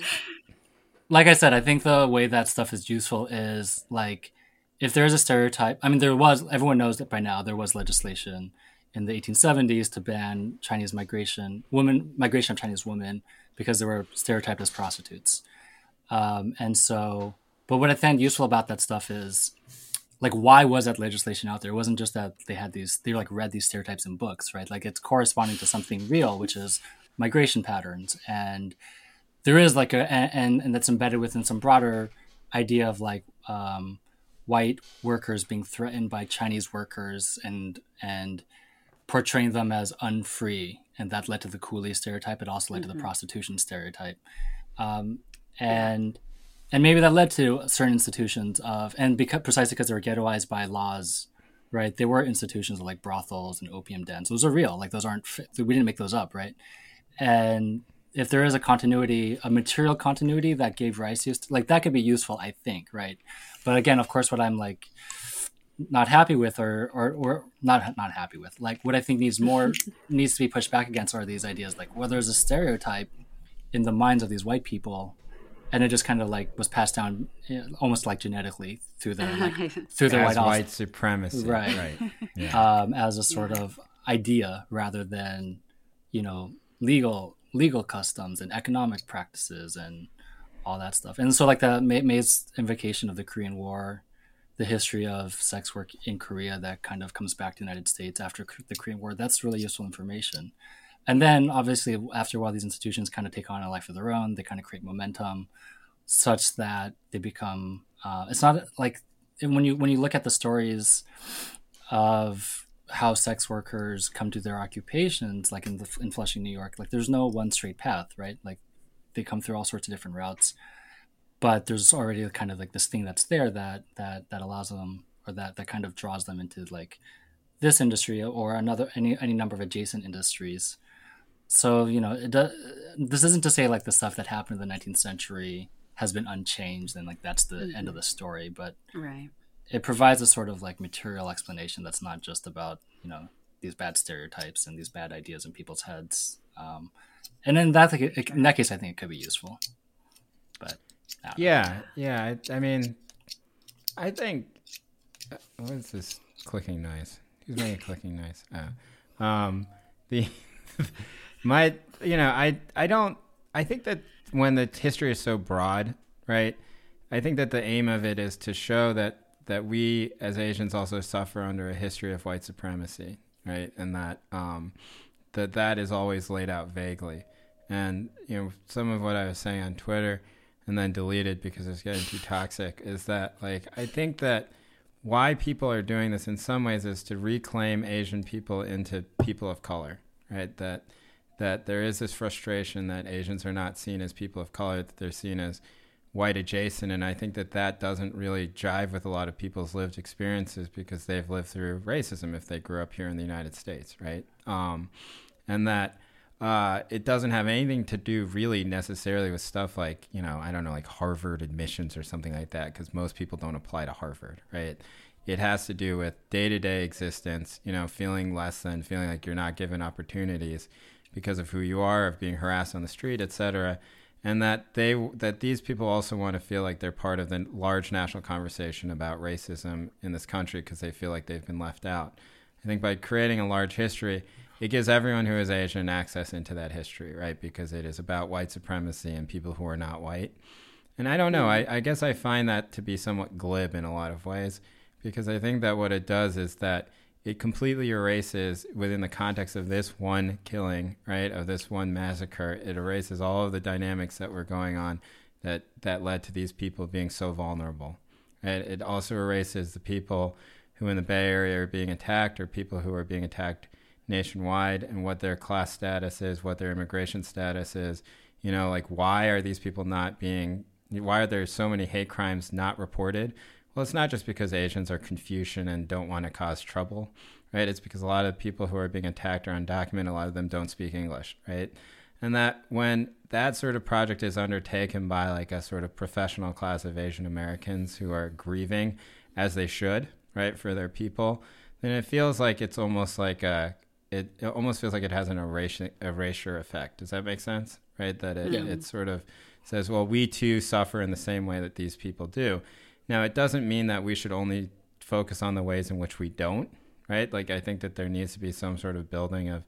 like I said, I think the way that stuff is useful is like if there is a stereotype. I mean, there was everyone knows that by now there was legislation in the 1870s to ban Chinese migration, women migration of Chinese women because they were stereotyped as prostitutes. Um, and so, but what I find useful about that stuff is like why was that legislation out there? It wasn't just that they had these they like read these stereotypes in books right? Like it's corresponding to something real which is migration patterns. And there is like a and and that's embedded within some broader idea of like um, white workers being threatened by chinese workers and and portraying them as unfree. And that led to the coolie stereotype. It also led mm-hmm. to the mm-hmm. prostitution stereotype. Um, and and maybe that led to certain institutions of and because precisely because they were ghettoized by laws right? There were institutions like brothels and opium dens. Those are real. Like those aren't we didn't make those up right? And if there is a continuity a material continuity that gave rise to like that could be useful i think right? But again of course what i'm like not happy with or, or or not not happy with like what i think needs more needs to be pushed back against are these ideas like well there's a stereotype in the minds of these white people and it just kind of like was passed down almost like genetically through the like, through the white, white supremacy, right? Right. Yeah. Um, as a sort yeah. of idea rather than you know legal legal customs and economic practices and all that stuff. And so like the May's invocation of the Korean War, the history of sex work in Korea that kind of comes back to the United States after the Korean War. That's really useful information. And then obviously after a while, these institutions kind of take on a life of their own. They kind of create momentum such that they become. Uh, it's not like when you when you look at the stories of how sex workers come to their occupations, like in the in Flushing, New York, like there's no one straight path, right? Like they come through all sorts of different routes, but there's already kind of like this thing that's there that that that allows them or that that kind of draws them into like this industry or another any any number of adjacent industries so you know it does, this isn't to say like the stuff that happened in the 19th century has been unchanged and like that's the mm-hmm. end of the story but right it provides a sort of like material explanation that's not just about you know these bad stereotypes and these bad ideas in people's heads um, and in that in that case i think it could be useful but yeah yeah I, I, mean i think uh, what is this clicking noise Who's making a clicking noise? Oh. Um, the my you know I I don't I think that when the history is so broad, right? I think that the aim of it is to show that that we as Asians also suffer under a history of white supremacy, right? And that um, that that is always laid out vaguely. And you know, some of what I was saying on Twitter and then deleted because it's getting too toxic is that like I think that why people are doing this in some ways is to reclaim Asian people into people of color, right? That that there is this frustration that Asians are not seen as people of color, that they're seen as white adjacent, and I think that that doesn't really jive with a lot of people's lived experiences because they've lived through racism if they grew up here in the United States, right? Um, and that uh, it doesn't have anything to do really necessarily with stuff like you know I don't know like Harvard admissions or something like that because most people don't apply to Harvard, right? It has to do with day to day existence, you know, feeling less than, feeling like you're not given opportunities because of who you are, of being harassed on the street, etc. And that they that these people also want to feel like they're part of the large national conversation about racism in this country because they feel like they've been left out. I think by creating a large history, it gives everyone who is Asian access into that history, right? Because it is about white supremacy and people who are not white. And I don't know, I, I guess I find that to be somewhat glib in a lot of ways because I think that what it does is that it completely erases within the context of this one killing, right, of this one massacre, it erases all of the dynamics that were going on that, that led to these people being so vulnerable. Right? It also erases the people who in the Bay Area are being attacked or people who are being attacked nationwide and what their class status is, what their immigration status is. You know, like why are these people not being why are there so many hate crimes not reported? Well, it's not just because Asians are Confucian and don't want to cause trouble, right? It's because a lot of people who are being attacked are undocumented. A lot of them don't speak English, right? And that when that sort of project is undertaken by like a sort of professional class of Asian Americans who are grieving as they should, right, for their people, then it feels like it's almost like a it, it almost feels like it has an erasure, erasure effect. Does that make sense? Right? That it, yeah. it sort of says, well, we too suffer in the same way that these people do. Now, it doesn't mean that we should only focus on the ways in which we don't, right? Like, I think that there needs to be some sort of building of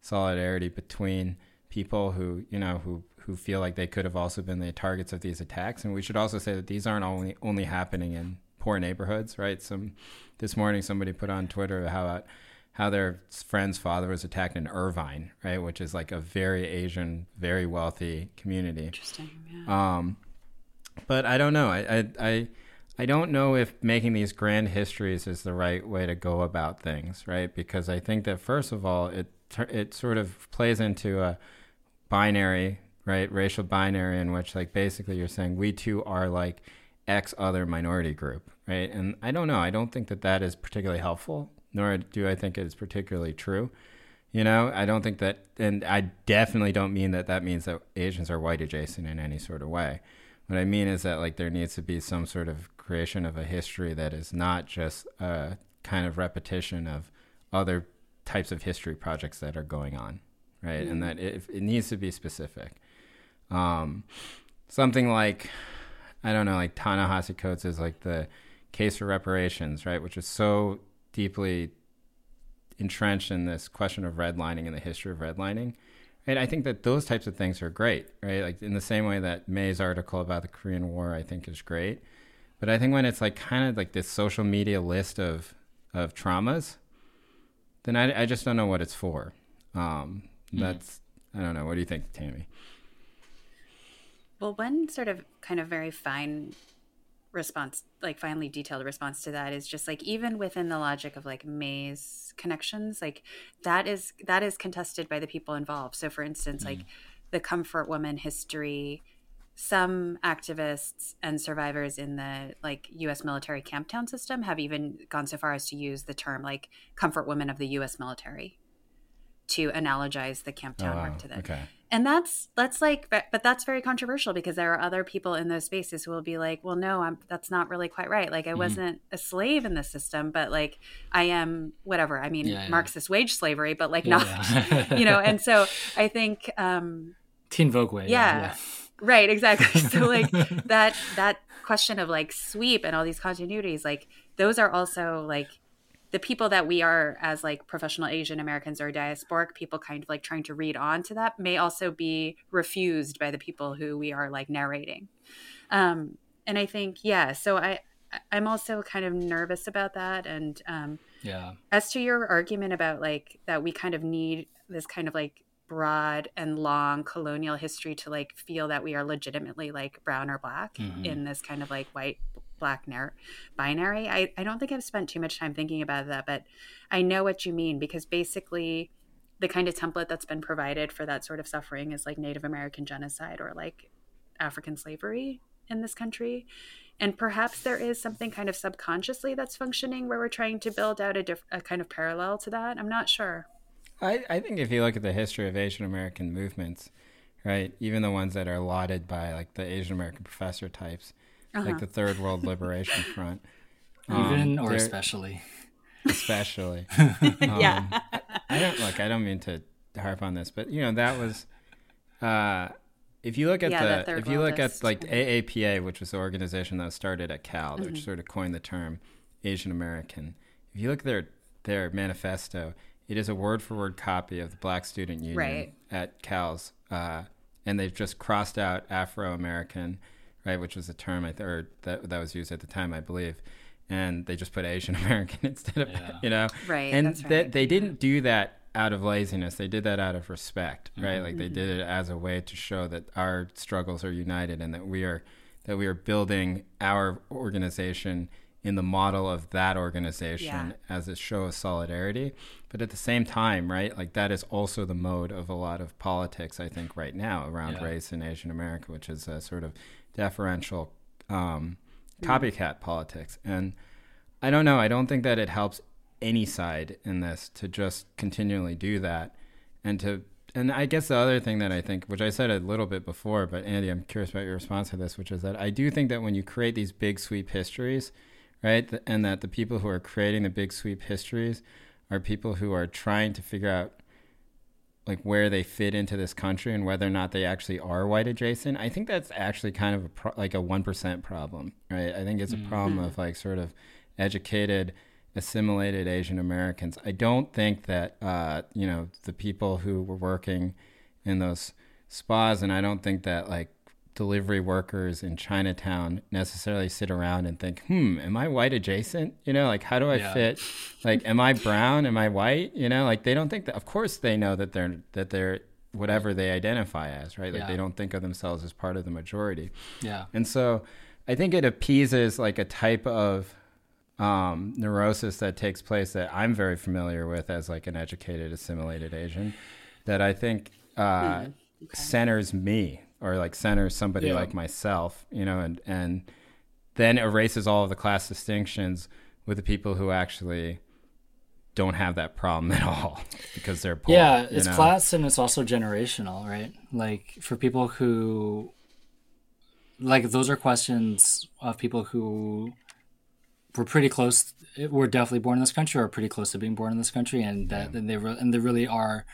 solidarity between people who, you know, who, who feel like they could have also been the targets of these attacks. And we should also say that these aren't only, only happening in poor neighborhoods, right? Some, this morning, somebody put on Twitter how about how their friend's father was attacked in Irvine, right, which is like a very Asian, very wealthy community. Interesting. Yeah. Um, but I don't know. I, I, I I don't know if making these grand histories is the right way to go about things, right? Because I think that first of all, it it sort of plays into a binary, right, racial binary in which like basically you're saying we too are like X other minority group, right? And I don't know. I don't think that that is particularly helpful, nor do I think it is particularly true. You know, I don't think that, and I definitely don't mean that that means that Asians are white adjacent in any sort of way. What I mean is that like there needs to be some sort of creation of a history that is not just a kind of repetition of other types of history projects that are going on, right? Mm-hmm. And that it, it, needs to be specific. Um, something like, I don't know, like Ta-Nehisi Coates is like the case for reparations, right? Which is so deeply entrenched in this question of redlining and the history of redlining. And I think that those types of things are great, right? Like in the same way that May's article about the Korean War, I think, is great. But I think when it's like kind of like this social media list of of traumas, then I, I just don't know what it's for. Um, mm. That's I don't know. What do you think, Tammy? Well, one sort of kind of very fine response, like finely detailed response to that is just like even within the logic of like May's connections, like that is that is contested by the people involved. So for instance, mm. like the comfort woman history some activists and survivors in the like US military camptown system have even gone so far as to use the term like comfort women of the US military to analogize the camptown oh, work to them. Okay. And that's that's like but that's very controversial because there are other people in those spaces who will be like, well no, I'm that's not really quite right. Like I mm-hmm. wasn't a slave in the system, but like I am whatever. I mean yeah, yeah. Marxist wage slavery, but like yeah, not you know, and so I think um Teen Vogue way. yeah Right, exactly. So like that that question of like sweep and all these continuities, like those are also like the people that we are as like professional Asian Americans or diasporic people kind of like trying to read on to that may also be refused by the people who we are like narrating. Um, and I think, yeah, so I, I'm also kind of nervous about that. And um, yeah, as to your argument about like that we kind of need this kind of like broad and long colonial history to like feel that we are legitimately like brown or black mm-hmm. in this kind of like white black nar- binary. I, I don't think I've spent too much time thinking about that, but I know what you mean because basically the kind of template that's been provided for that sort of suffering is like Native American genocide or like African slavery in this country. And perhaps there is something kind of subconsciously that's functioning where we're trying to build out a, diff- a kind of parallel to that. I'm not sure. I, I think if you look at the history of Asian American movements, right, even the ones that are lauded by like the Asian American professor types, uh-huh. like the Third World Liberation Front. Um, Even or especially. Especially. Um, yeah. I, I, don't look. I don't mean to harp on this, but you know that was. Uh, if you look at yeah, the, if you look at like AAPA, which was the organization that started at Cal, mm-hmm. which sort of coined the term Asian American. If you look at their their manifesto, it is a word for word copy of the Black Student Union right. at Cal's, uh, and they've just crossed out Afro American right, which was a term I th- that that was used at the time, I believe, and they just put Asian American instead of yeah. you know, right? And right. They, they didn't do that out of laziness. They did that out of respect, right? Mm-hmm. Like they did it as a way to show that our struggles are united and that we are that we are building our organization in the model of that organization yeah. as a show of solidarity. But at the same time, right, like that is also the mode of a lot of politics, I think, right now around yeah. race in Asian America, which is a sort of deferential um, copycat mm. politics. And I don't know. I don't think that it helps any side in this to just continually do that and to and I guess the other thing that I think, which I said a little bit before, but Andy, I'm curious about your response to this, which is that I do think that when you create these big sweep histories, right, and that the people who are creating the big sweep histories are people who are trying to figure out like where they fit into this country and whether or not they actually are white adjacent. I think that's actually kind of a pro- like a one percent problem, right? I think it's a mm-hmm. problem of like sort of educated, assimilated Asian Americans. I don't think that uh, you know the people who were working in those spas, and I don't think that like delivery workers in Chinatown necessarily sit around and think, hmm, am I white adjacent? You know, like how do I yeah. fit? Like, am I brown? Am I white? You know, like they don't think that. Of course, they know that they're that they're whatever they identify as, right? Like yeah. they don't think of themselves as part of the majority. Yeah. And so, I think it appeases like a type of um, neurosis that takes place that I'm very familiar with as like an educated, assimilated Asian. That I think uh, mm, okay. centers me or like centers somebody yeah. like myself, you know, and and then erases all of the class distinctions with the people who actually don't have that problem at all because they're poor. Yeah, it's know? class and it's also generational, right? Like for people who like those are questions of people who were pretty close were definitely born in this country or pretty close to being born in this country and that yeah. and they re- and they really are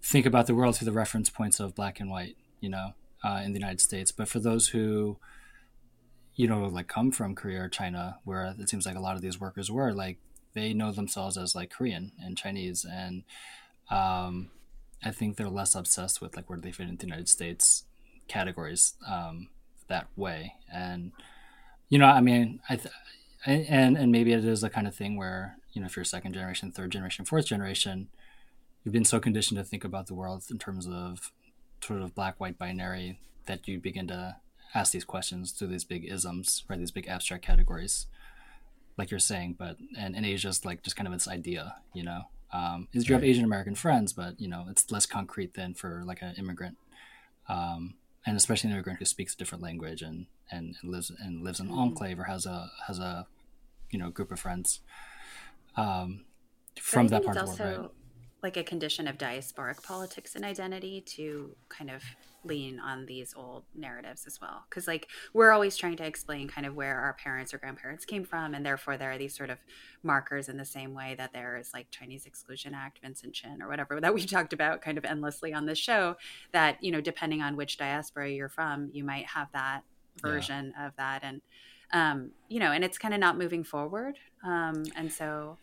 think about the world through the reference points of black and white, you know uh, in the United States. But for those who, you know, like come from Korea or China, where it seems like a lot of these workers were, like they know themselves as like Korean and Chinese, and um, I think they're less obsessed with like where they fit into the United States categories um, that way. And you know, I mean, I th- and and maybe it is the kind of thing where you know if you're second generation, third generation, fourth generation, you've been so conditioned to think about the world in terms of sort of black white binary that you begin to ask these questions through these big isms, right? These big abstract categories, like you're saying. But and, and Asia's like just kind of this idea, you know. Um, is you have Asian American friends, but you know it's less concrete than for like an immigrant, um, and especially an immigrant who speaks a different language and, and lives and lives in an enclave or has a has a you know group of friends um, from that part of the world. Right? Like a condition of diasporic politics and identity to kind of lean on these old narratives as well. Because like we're always trying to explain kind of where our parents or grandparents came from and therefore there are these sort of markers in the same way that there is like chinese exclusion act vincent chin or whatever that we talked about kind of endlessly on this show that you know depending on which diaspora you're from you might have that version yeah. of that. And um you know and it's kind of not moving forward. Um and so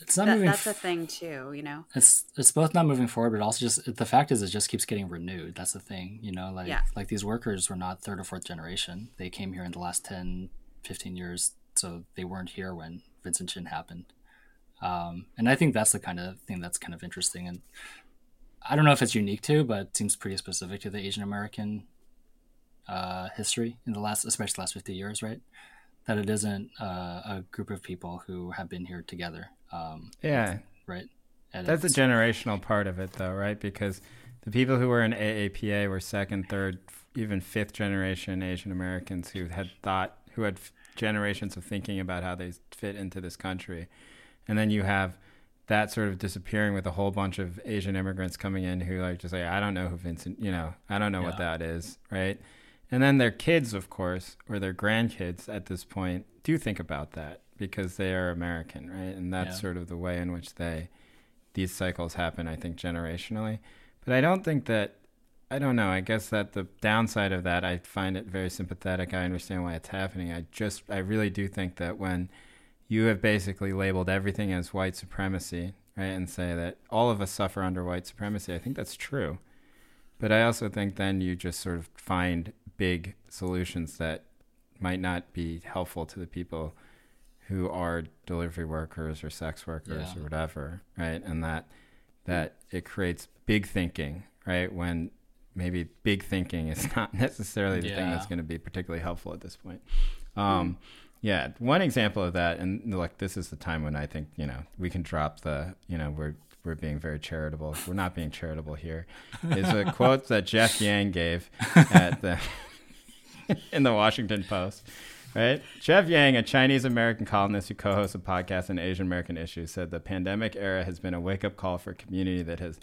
it's not that, moving. That's a thing too, you know. It's it's both not moving forward, but also just the fact is it just keeps getting renewed. That's the thing, you know. Like Yeah. like these workers were not third or fourth generation. They came here in the last 10, 15 years, so they weren't here when Vincent Chin happened. Um, and I think that's the kind of thing that's kind of interesting. And I don't know if it's unique to, but it seems pretty specific to the Asian American uh, history in the last, especially the last fifty years, right? That it isn't uh, a group of people who have been here together. Um, Yeah, right? And that's a generational part of it, though, right? Because the people who were in AAPA were second, third, even fifth generation Asian Americans who had thought, who had generations of thinking about how they fit into this country, and then you have that sort of disappearing with a whole bunch of Asian immigrants coming in who like just like I don't know who Vincent, you know, I don't know what that is, right? And then their kids, of course, or their grandkids at this point, do think about that because they are American, right? And that's Yeah. sort of the way in which they these cycles happen, I think, generationally. But I don't think that I don't know. I guess that the downside of that, I find it very sympathetic. I understand why it's happening. I just, I really do think that when you have basically labeled everything as white supremacy, right, and say that all of us suffer under white supremacy, I think that's true. But I also think then you just sort of find big solutions that might not be helpful to the people who are delivery workers or sex workers Yeah. or whatever, right? And that that it creates big thinking, right? When maybe big thinking is not necessarily the thing that's going to be particularly helpful at this point. Um, yeah, one example of that, and look, this is the time when I think you know we can drop the, you know, we're we're being very charitable. We're not being charitable here. Is a quote that Jeff Yang gave at the in the Washington Post. Right? Jeff Yang, a Chinese American columnist who co hosts a podcast on Asian American issues, said the pandemic era has been a wake up call for a community that has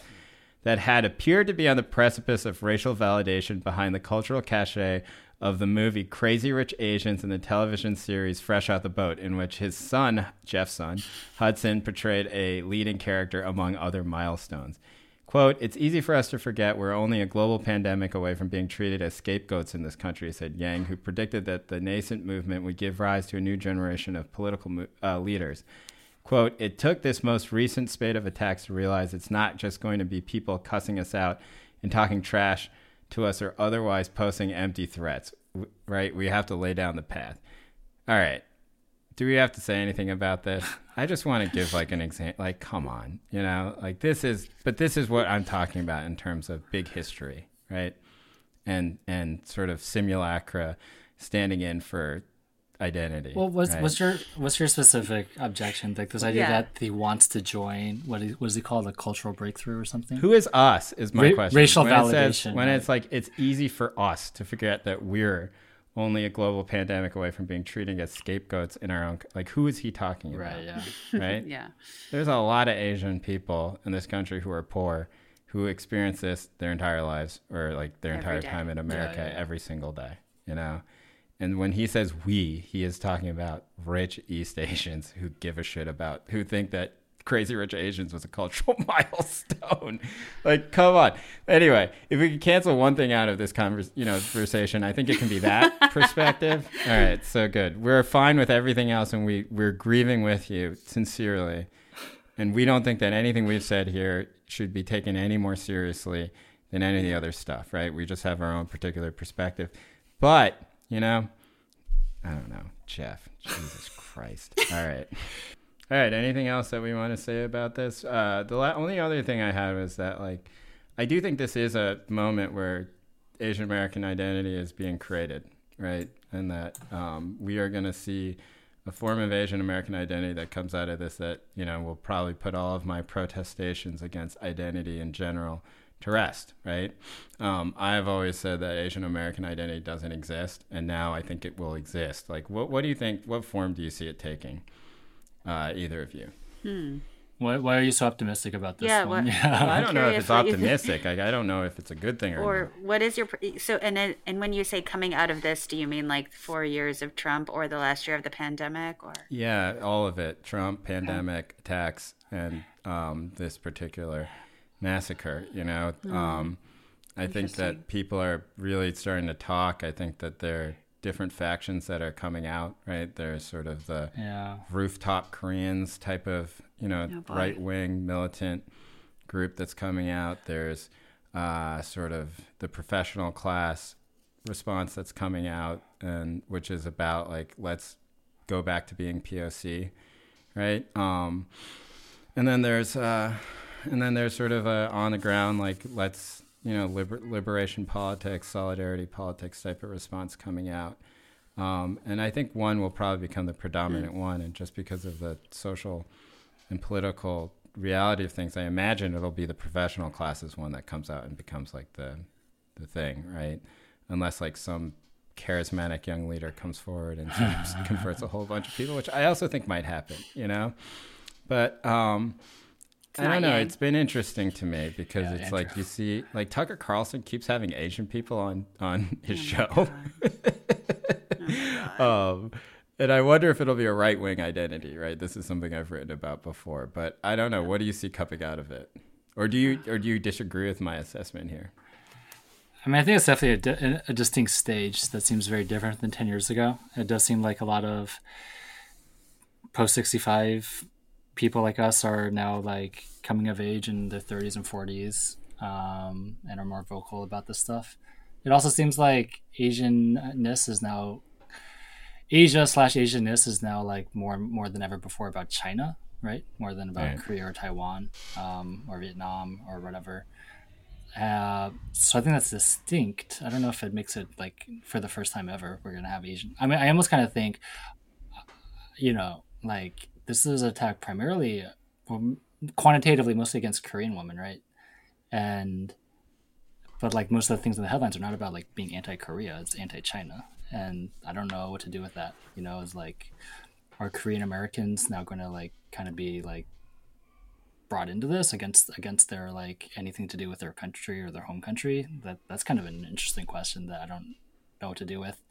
that had appeared to be on the precipice of racial validation behind the cultural cachet of the movie Crazy Rich Asians and the television series Fresh Off the Boat, in which his son, Jeff's son, Hudson, portrayed a leading character among other milestones. Quote, it's easy for us to forget we're only a global pandemic away from being treated as scapegoats in this country, said Yang, who predicted that the nascent movement would give rise to a new generation of political uh, leaders. Quote, it took this most recent spate of attacks to realize it's not just going to be people cussing us out and talking trash to us or otherwise posting empty threats, right? We have to lay down the path. All right. Do we have to say anything about this? I just want to give like an example. Like, come on, you know, like this is, but this is what I'm talking about in terms of big history, right? And and sort of simulacra standing in for identity. Well, what's right? what's your what's your specific objection? Like this idea Yeah. that he wants to join what is, what does he called a cultural breakthrough or something? Who is us? Is my Ra- question. racial when It says, validation, when right. it's like it's easy for us to forget that we're only a global pandemic away from being treated as scapegoats in our own. Like, who is he talking about? Right. Yeah. Right. Yeah. There's a lot of Asian people in this country who are poor, who experience this their entire lives or like their Every entire day. time in America yeah, yeah. every single day. You know. And when he says we, he is talking about rich East Asians who give a shit about, who think that Crazy Rich Asians was a cultural milestone. like, come on. Anyway, if we could cancel one thing out of this convers- you know, conversation, I think it can be that perspective. All right, so good. We're fine with everything else, and we we're grieving with you sincerely, and we don't think that anything we've said here should be taken any more seriously than any of the other stuff. Right? We just have our own particular perspective, but you know, I don't know, Jeff. Jesus Christ. All right. All right. Anything else that we want to say about this? Uh, the la- only other thing I had was that, like, I do think this is a moment where Asian American identity is being created, right? And that um, we are going to see a form of Asian American identity that comes out of this that, you know, will probably put all of my protestations against identity in general to rest, right? Um, I've always said that Asian American identity doesn't exist, and now I think it will exist. Like, what, what do you think? What form do you see it taking? Uh, either of you? Why, why are you so optimistic about this Yeah, one? what- Yeah. I I'm don't know if it's what you think. optimistic. I, I don't know if it's a good thing or, Or not. what is your so and then, and when you say coming out of this, do you mean like four years of Trump or the last year of the pandemic or? Yeah, all of it. Trump, pandemic, attacks, and um, this particular massacre. You know, um, I think that people are really starting to talk. I think that they're different factions that are coming out, right? There's sort of the yeah. rooftop Koreans type of, you know, Oh, right wing militant group that's coming out. There's uh, sort of the professional class response that's coming out, and which is about like let's go back to being POC, right? Um, and then there's uh, and then there's sort of a on the ground like let's you know liber- liberation politics, solidarity politics type of response coming out. Um, and I think one will probably become the predominant one, and just because of the social and political reality of things, I imagine it'll be the professional classes one that comes out and becomes like the the thing, right? Unless like some charismatic young leader comes forward and converts a whole bunch of people, which I also think might happen, you know. But um, I don't know. Yang. It's been interesting to me because Yeah, it's Andrew. like you see, like Tucker Carlson keeps having Asian people on on his Oh show. um, and I wonder if it'll be a right wing identity. Right, this is something I've written about before, but I don't know. What do you see coming out of it, or do you or do you disagree with my assessment here? I mean, I think it's definitely a, di- a distinct stage that seems very different than 10 years ago. It does seem like a lot of post 65 people like us are now like coming of age in their 30s and 40s um, and are more vocal about this stuff. It also seems like Asianness is now Asia slash Asianness is now like more more than ever before about China, right? More than about Right. Korea or Taiwan um, or Vietnam or whatever. Uh, so I think that's distinct. I don't know if it makes it like for the first time ever we're gonna have Asian. I mean, I almost kind of think, you know, like this is an attack primarily, well, quantitatively, mostly against Korean women, right? And but like most of the things in the headlines are not about like being anti-Korea; it's anti-China, and I don't know what to do with that. You know, it's like are Korean Americans now going to like kind of be like brought into this against against their like anything to do with their country or their home country that that's kind of an interesting question that i don't know what to do with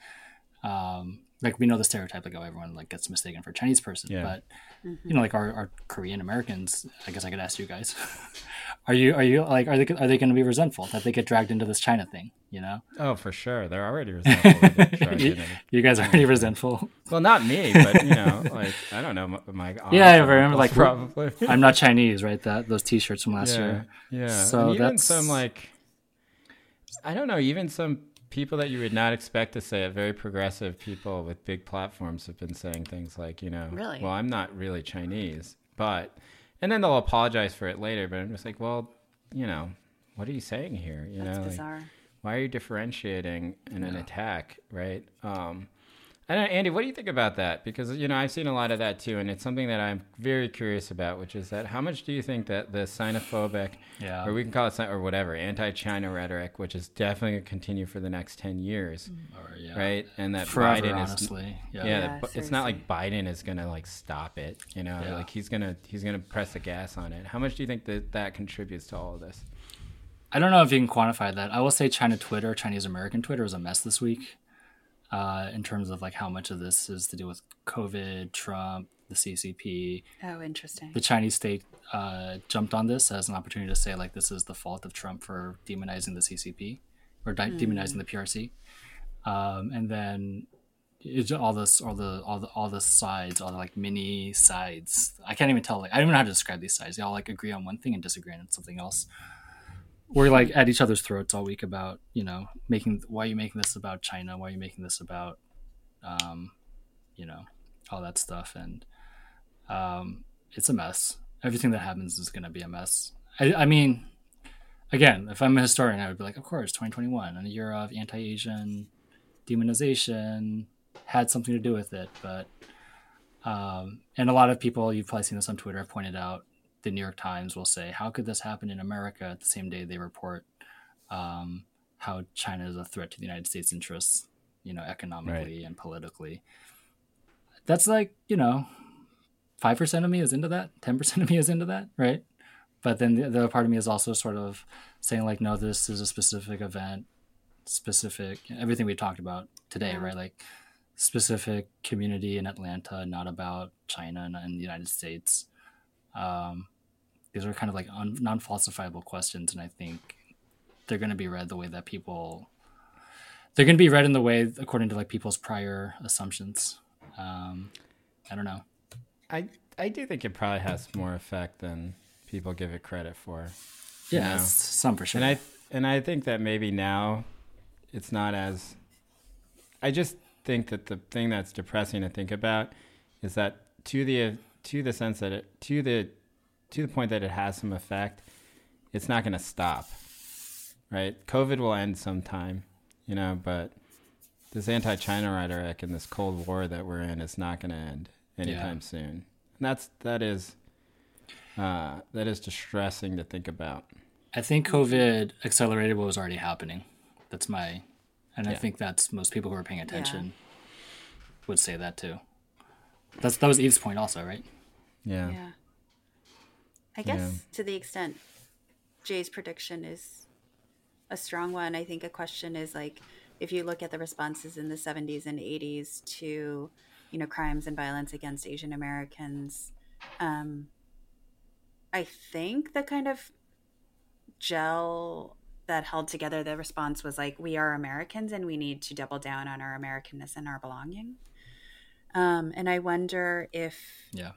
um like we know the stereotype like oh everyone like gets mistaken for a chinese person Yeah. but mm-hmm. you know like our, our korean americans i guess i could ask you guys are you are you like are they are they going to be resentful that they get dragged into this china thing you know Oh, for sure, they're already resentful. of it, dragged you, you guys are already resentful well, not me, but you know, like I don't know, my, my Yeah, I remember, uncles like, probably. i'm not chinese right that those t-shirts from last yeah, year Yeah. So and even that's- some like I don't know, even some people that you would not expect to say it, very progressive people with big platforms have been saying things like, you know, Really? well, I'm not really Chinese, but and then they'll apologize for it later, but I'm just like, well, you know, what are you saying here? You That's know, like, why are you differentiating in an attack, right? Um, I don't know, Andy, what do you think about that? Because you know, I've seen a lot of that too, and it's something that I'm very curious about, which is that how much do you think that the xenophobic, Yeah. or we can call it or whatever, anti-China rhetoric, which is definitely going to continue for the next ten years, mm-hmm. or, yeah. right? And that forever Biden is honestly yeah, yeah, Yeah, but it's not like Biden is gonna like stop it. You know, Yeah. like he's gonna he's gonna press the gas on it. How much do you think that that contributes to all of this? I don't know if you can quantify that. I will say China Twitter, Chinese American Twitter is a mess this week. Uh, in terms of like how much of this is to do with COVID, Trump, the CCP, Oh, interesting. the Chinese state uh, jumped on this as an opportunity to say like this is the fault of Trump for demonizing the CCP or de- demonizing the PRC, um, and then it's all this, all the, all the, all the sides, all the like mini sides. I can't even tell. Like I don't even know how to describe these sides. They all like agree on one thing and disagree on something else. We're like at each other's throats all week about you know making why are you making this about China? Why are you making this about, um, you know, all that stuff and um, it's a mess. Everything that happens is going to be a mess. I, I mean, again, if I'm a historian, I would be like, of course, 2021, and a year of anti-Asian demonization had something to do with it. But um, and a lot of people, you've probably seen this on Twitter, have pointed out. The New York Times will say, "How could this happen in America?" At the same day, they report um, how China is a threat to the United States interests, you know, economically and politically. That's like, you know, five percent of me is into that, ten percent of me is into that, right? But then the, the other part of me is also sort of saying like, no, this is a specific event, specific everything we talked about today, Yeah. right? Like specific community in Atlanta, not about China and, and the United States. Um, these are kind of like un, non-falsifiable questions, and I think they're going to be read the way that people they're going to be read in the way according to like people's prior assumptions. Um, I don't know. I I do think it probably has more effect than people give it credit for. Yeah, know? some for sure. And I and I think that maybe now it's not as. I just think that the thing that's depressing to think about is that to the to the sense that it to the to the point that it has some effect, it's not going to stop. Right? COVID will end sometime, you know, but this anti-China rhetoric and this Cold War that we're in is not going to end anytime yeah. soon. And that's that is uh, that is distressing to think about. I think COVID accelerated what was already happening. That's my, and yeah. I think that's most people who are paying attention yeah. would say that too. That's that was Eve's point also, right? Yeah. Yeah. I guess yeah. to the extent Jay's prediction is a strong one, I think a question is like if you look at the responses in the 70s and 80s to, you know, crimes and violence against Asian Americans, um, I think the kind of gel that held together the response was like, we are Americans and we need to double down on our Americanness and our belonging. Um, and I wonder if yeah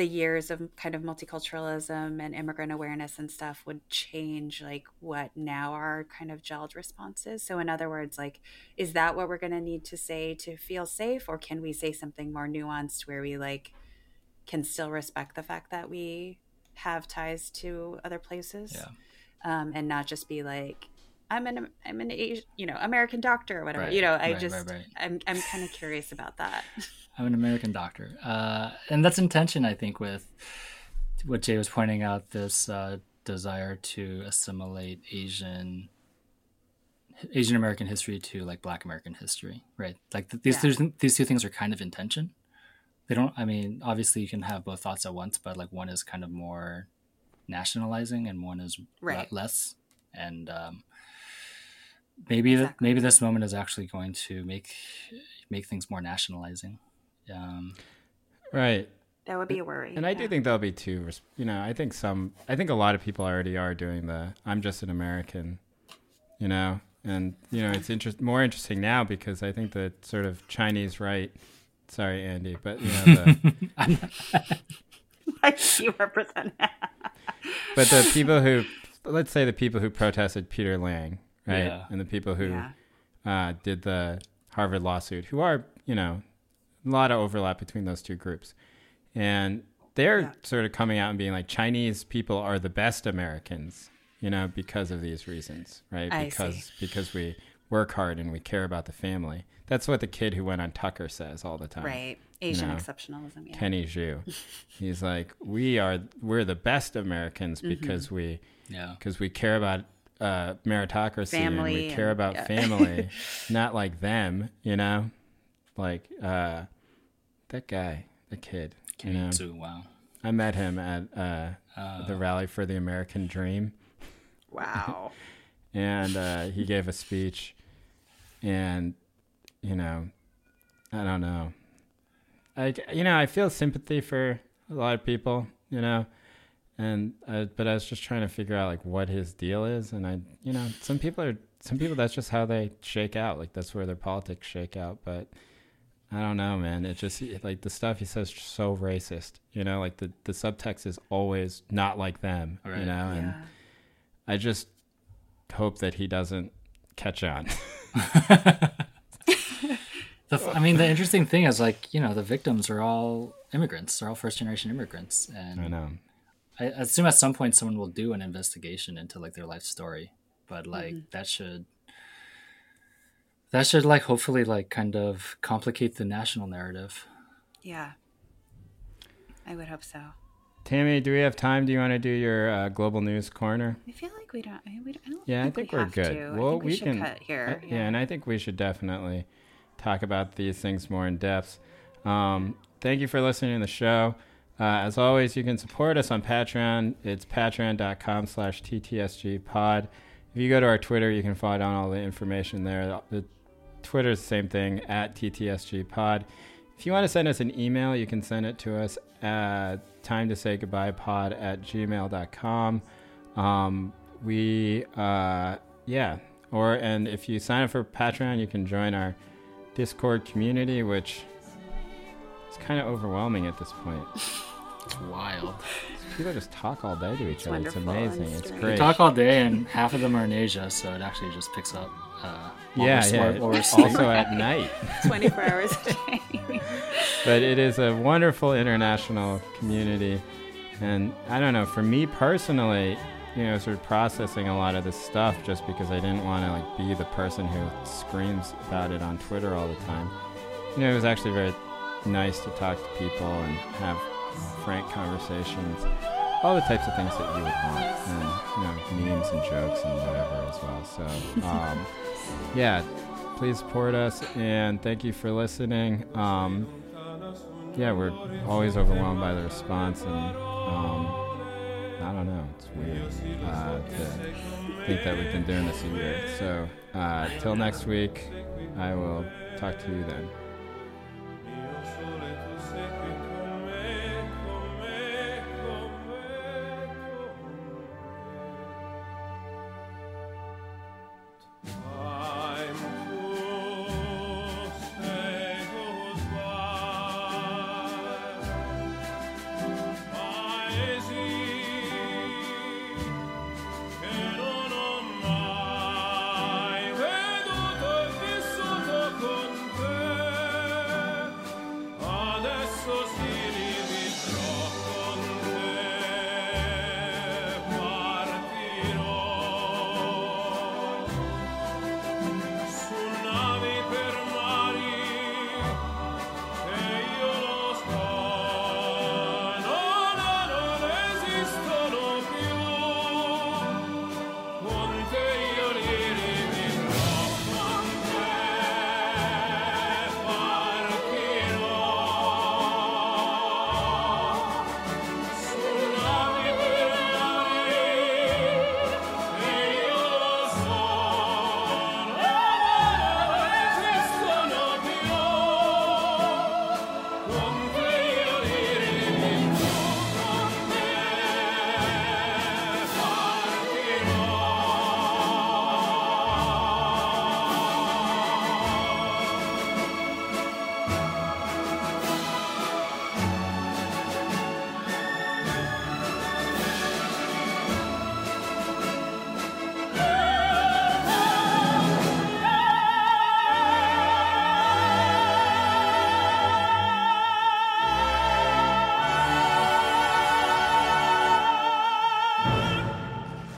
the years of kind of multiculturalism and immigrant awareness and stuff would change like what now are kind of gelled responses. So in other words, like is that what we're going to need to say to feel safe or can we say something more nuanced where we like can still respect the fact that we have ties to other places? Yeah. Um, and not just be like I'm an I'm an Asian, you know American doctor or whatever. Right, you know, I right, just right, I'm I'm kind of curious about that. I'm an American doctor, uh, and that's intention. I think with what Jay was pointing out, this uh, desire to assimilate Asian Asian American history to like Black American history, right? Like these yeah. these two things are kind of intention. They don't. I mean, obviously, you can have both thoughts at once, but like one is kind of more nationalizing, and one is right. less. And um, maybe exactly. maybe this moment is actually going to make make things more nationalizing. Um, right. That would be a worry. And yeah. I do think there'll be two. You know, I think some. I think a lot of people already are doing the "I'm just an American," you know, and you know it's interest more interesting now because I think the sort of Chinese right. Sorry, Andy, but you know the. like you represent. but the people who, let's say, the people who protested Peter Liang, right? Yeah. And the people who yeah. uh, did the Harvard lawsuit, who are, you know, a lot of overlap between those two groups. And they're yeah. sort of coming out and being like, Chinese people are the best Americans, you know, because of these reasons, right? I because see. because we work hard and we care about the family. That's what the kid who went on Tucker says all the time. Right. Asian you know, exceptionalism. Yeah. Kenny Xu. He's like, we are we're the best Americans mm-hmm. because mm-hmm. we yeah because we care about uh, meritocracy family and we care about yeah. family, not like them, you know, like uh, that guy, the kid. you know? Too, wow. I met him at uh, uh, the rally for the American Dream. Wow. and uh, he gave a speech, and you know, I don't know. I you know I feel sympathy for a lot of people, you know, and uh, but I was just trying to figure out like what his deal is, and I, you know, some people are some people that's just how they shake out, like that's where their politics shake out. But I don't know, man. It just like the stuff he says so racist, you know, like the the subtext is always not like them, right. you know, and. I just hope that he doesn't catch on. The, I mean, the interesting thing is like you know the victims are all immigrants. They're all first generation immigrants, and I know I assume at some point someone will do an investigation into like their life story, but like mm-hmm. that should that should like hopefully like kind of complicate the national narrative. Yeah, I would hope so. Tammy, do we have time? Do you want to do your uh, global news corner? I feel like we don't. I, we don't I don't yeah, think I think we are good. To. Well, we, we can cut here. I, yeah. yeah. and I think we should definitely talk about these things more in depth. Um, thank you for listening to the show. Uh, as always, you can support us on Patreon. It's patreon.com slash ttsgpod. If you go to our Twitter, you can find out all the information there. The Twitter is the same thing, at TTSG Pod. If you want to send us an email, you can send it to us at time to say goodbye pod at gmail.com. Um, we, uh, yeah, or and if you sign up for Patreon, you can join our Discord community, which is kind of overwhelming at this point. It's wild. People just talk all day to each it's other. It's amazing. It's great. They talk all day, and half of them are in Asia, so it actually just picks up. Uh, yeah, yeah. also at night. 24 hours a day. but it is a wonderful international community. And I don't know, for me personally, you know, sort of processing a lot of this stuff just because I didn't want to like be the person who screams about it on Twitter all the time. You know, it was actually very nice to talk to people and have frank conversations, all the types of things that you would want, and you know, memes and jokes and whatever as well. So, um, yeah, please support us and thank you for listening. Um, yeah, we're always overwhelmed by the response and. Um, I don't know. It's weird uh, to think that we've been doing this a year. So, uh, till next week, I will talk to you then.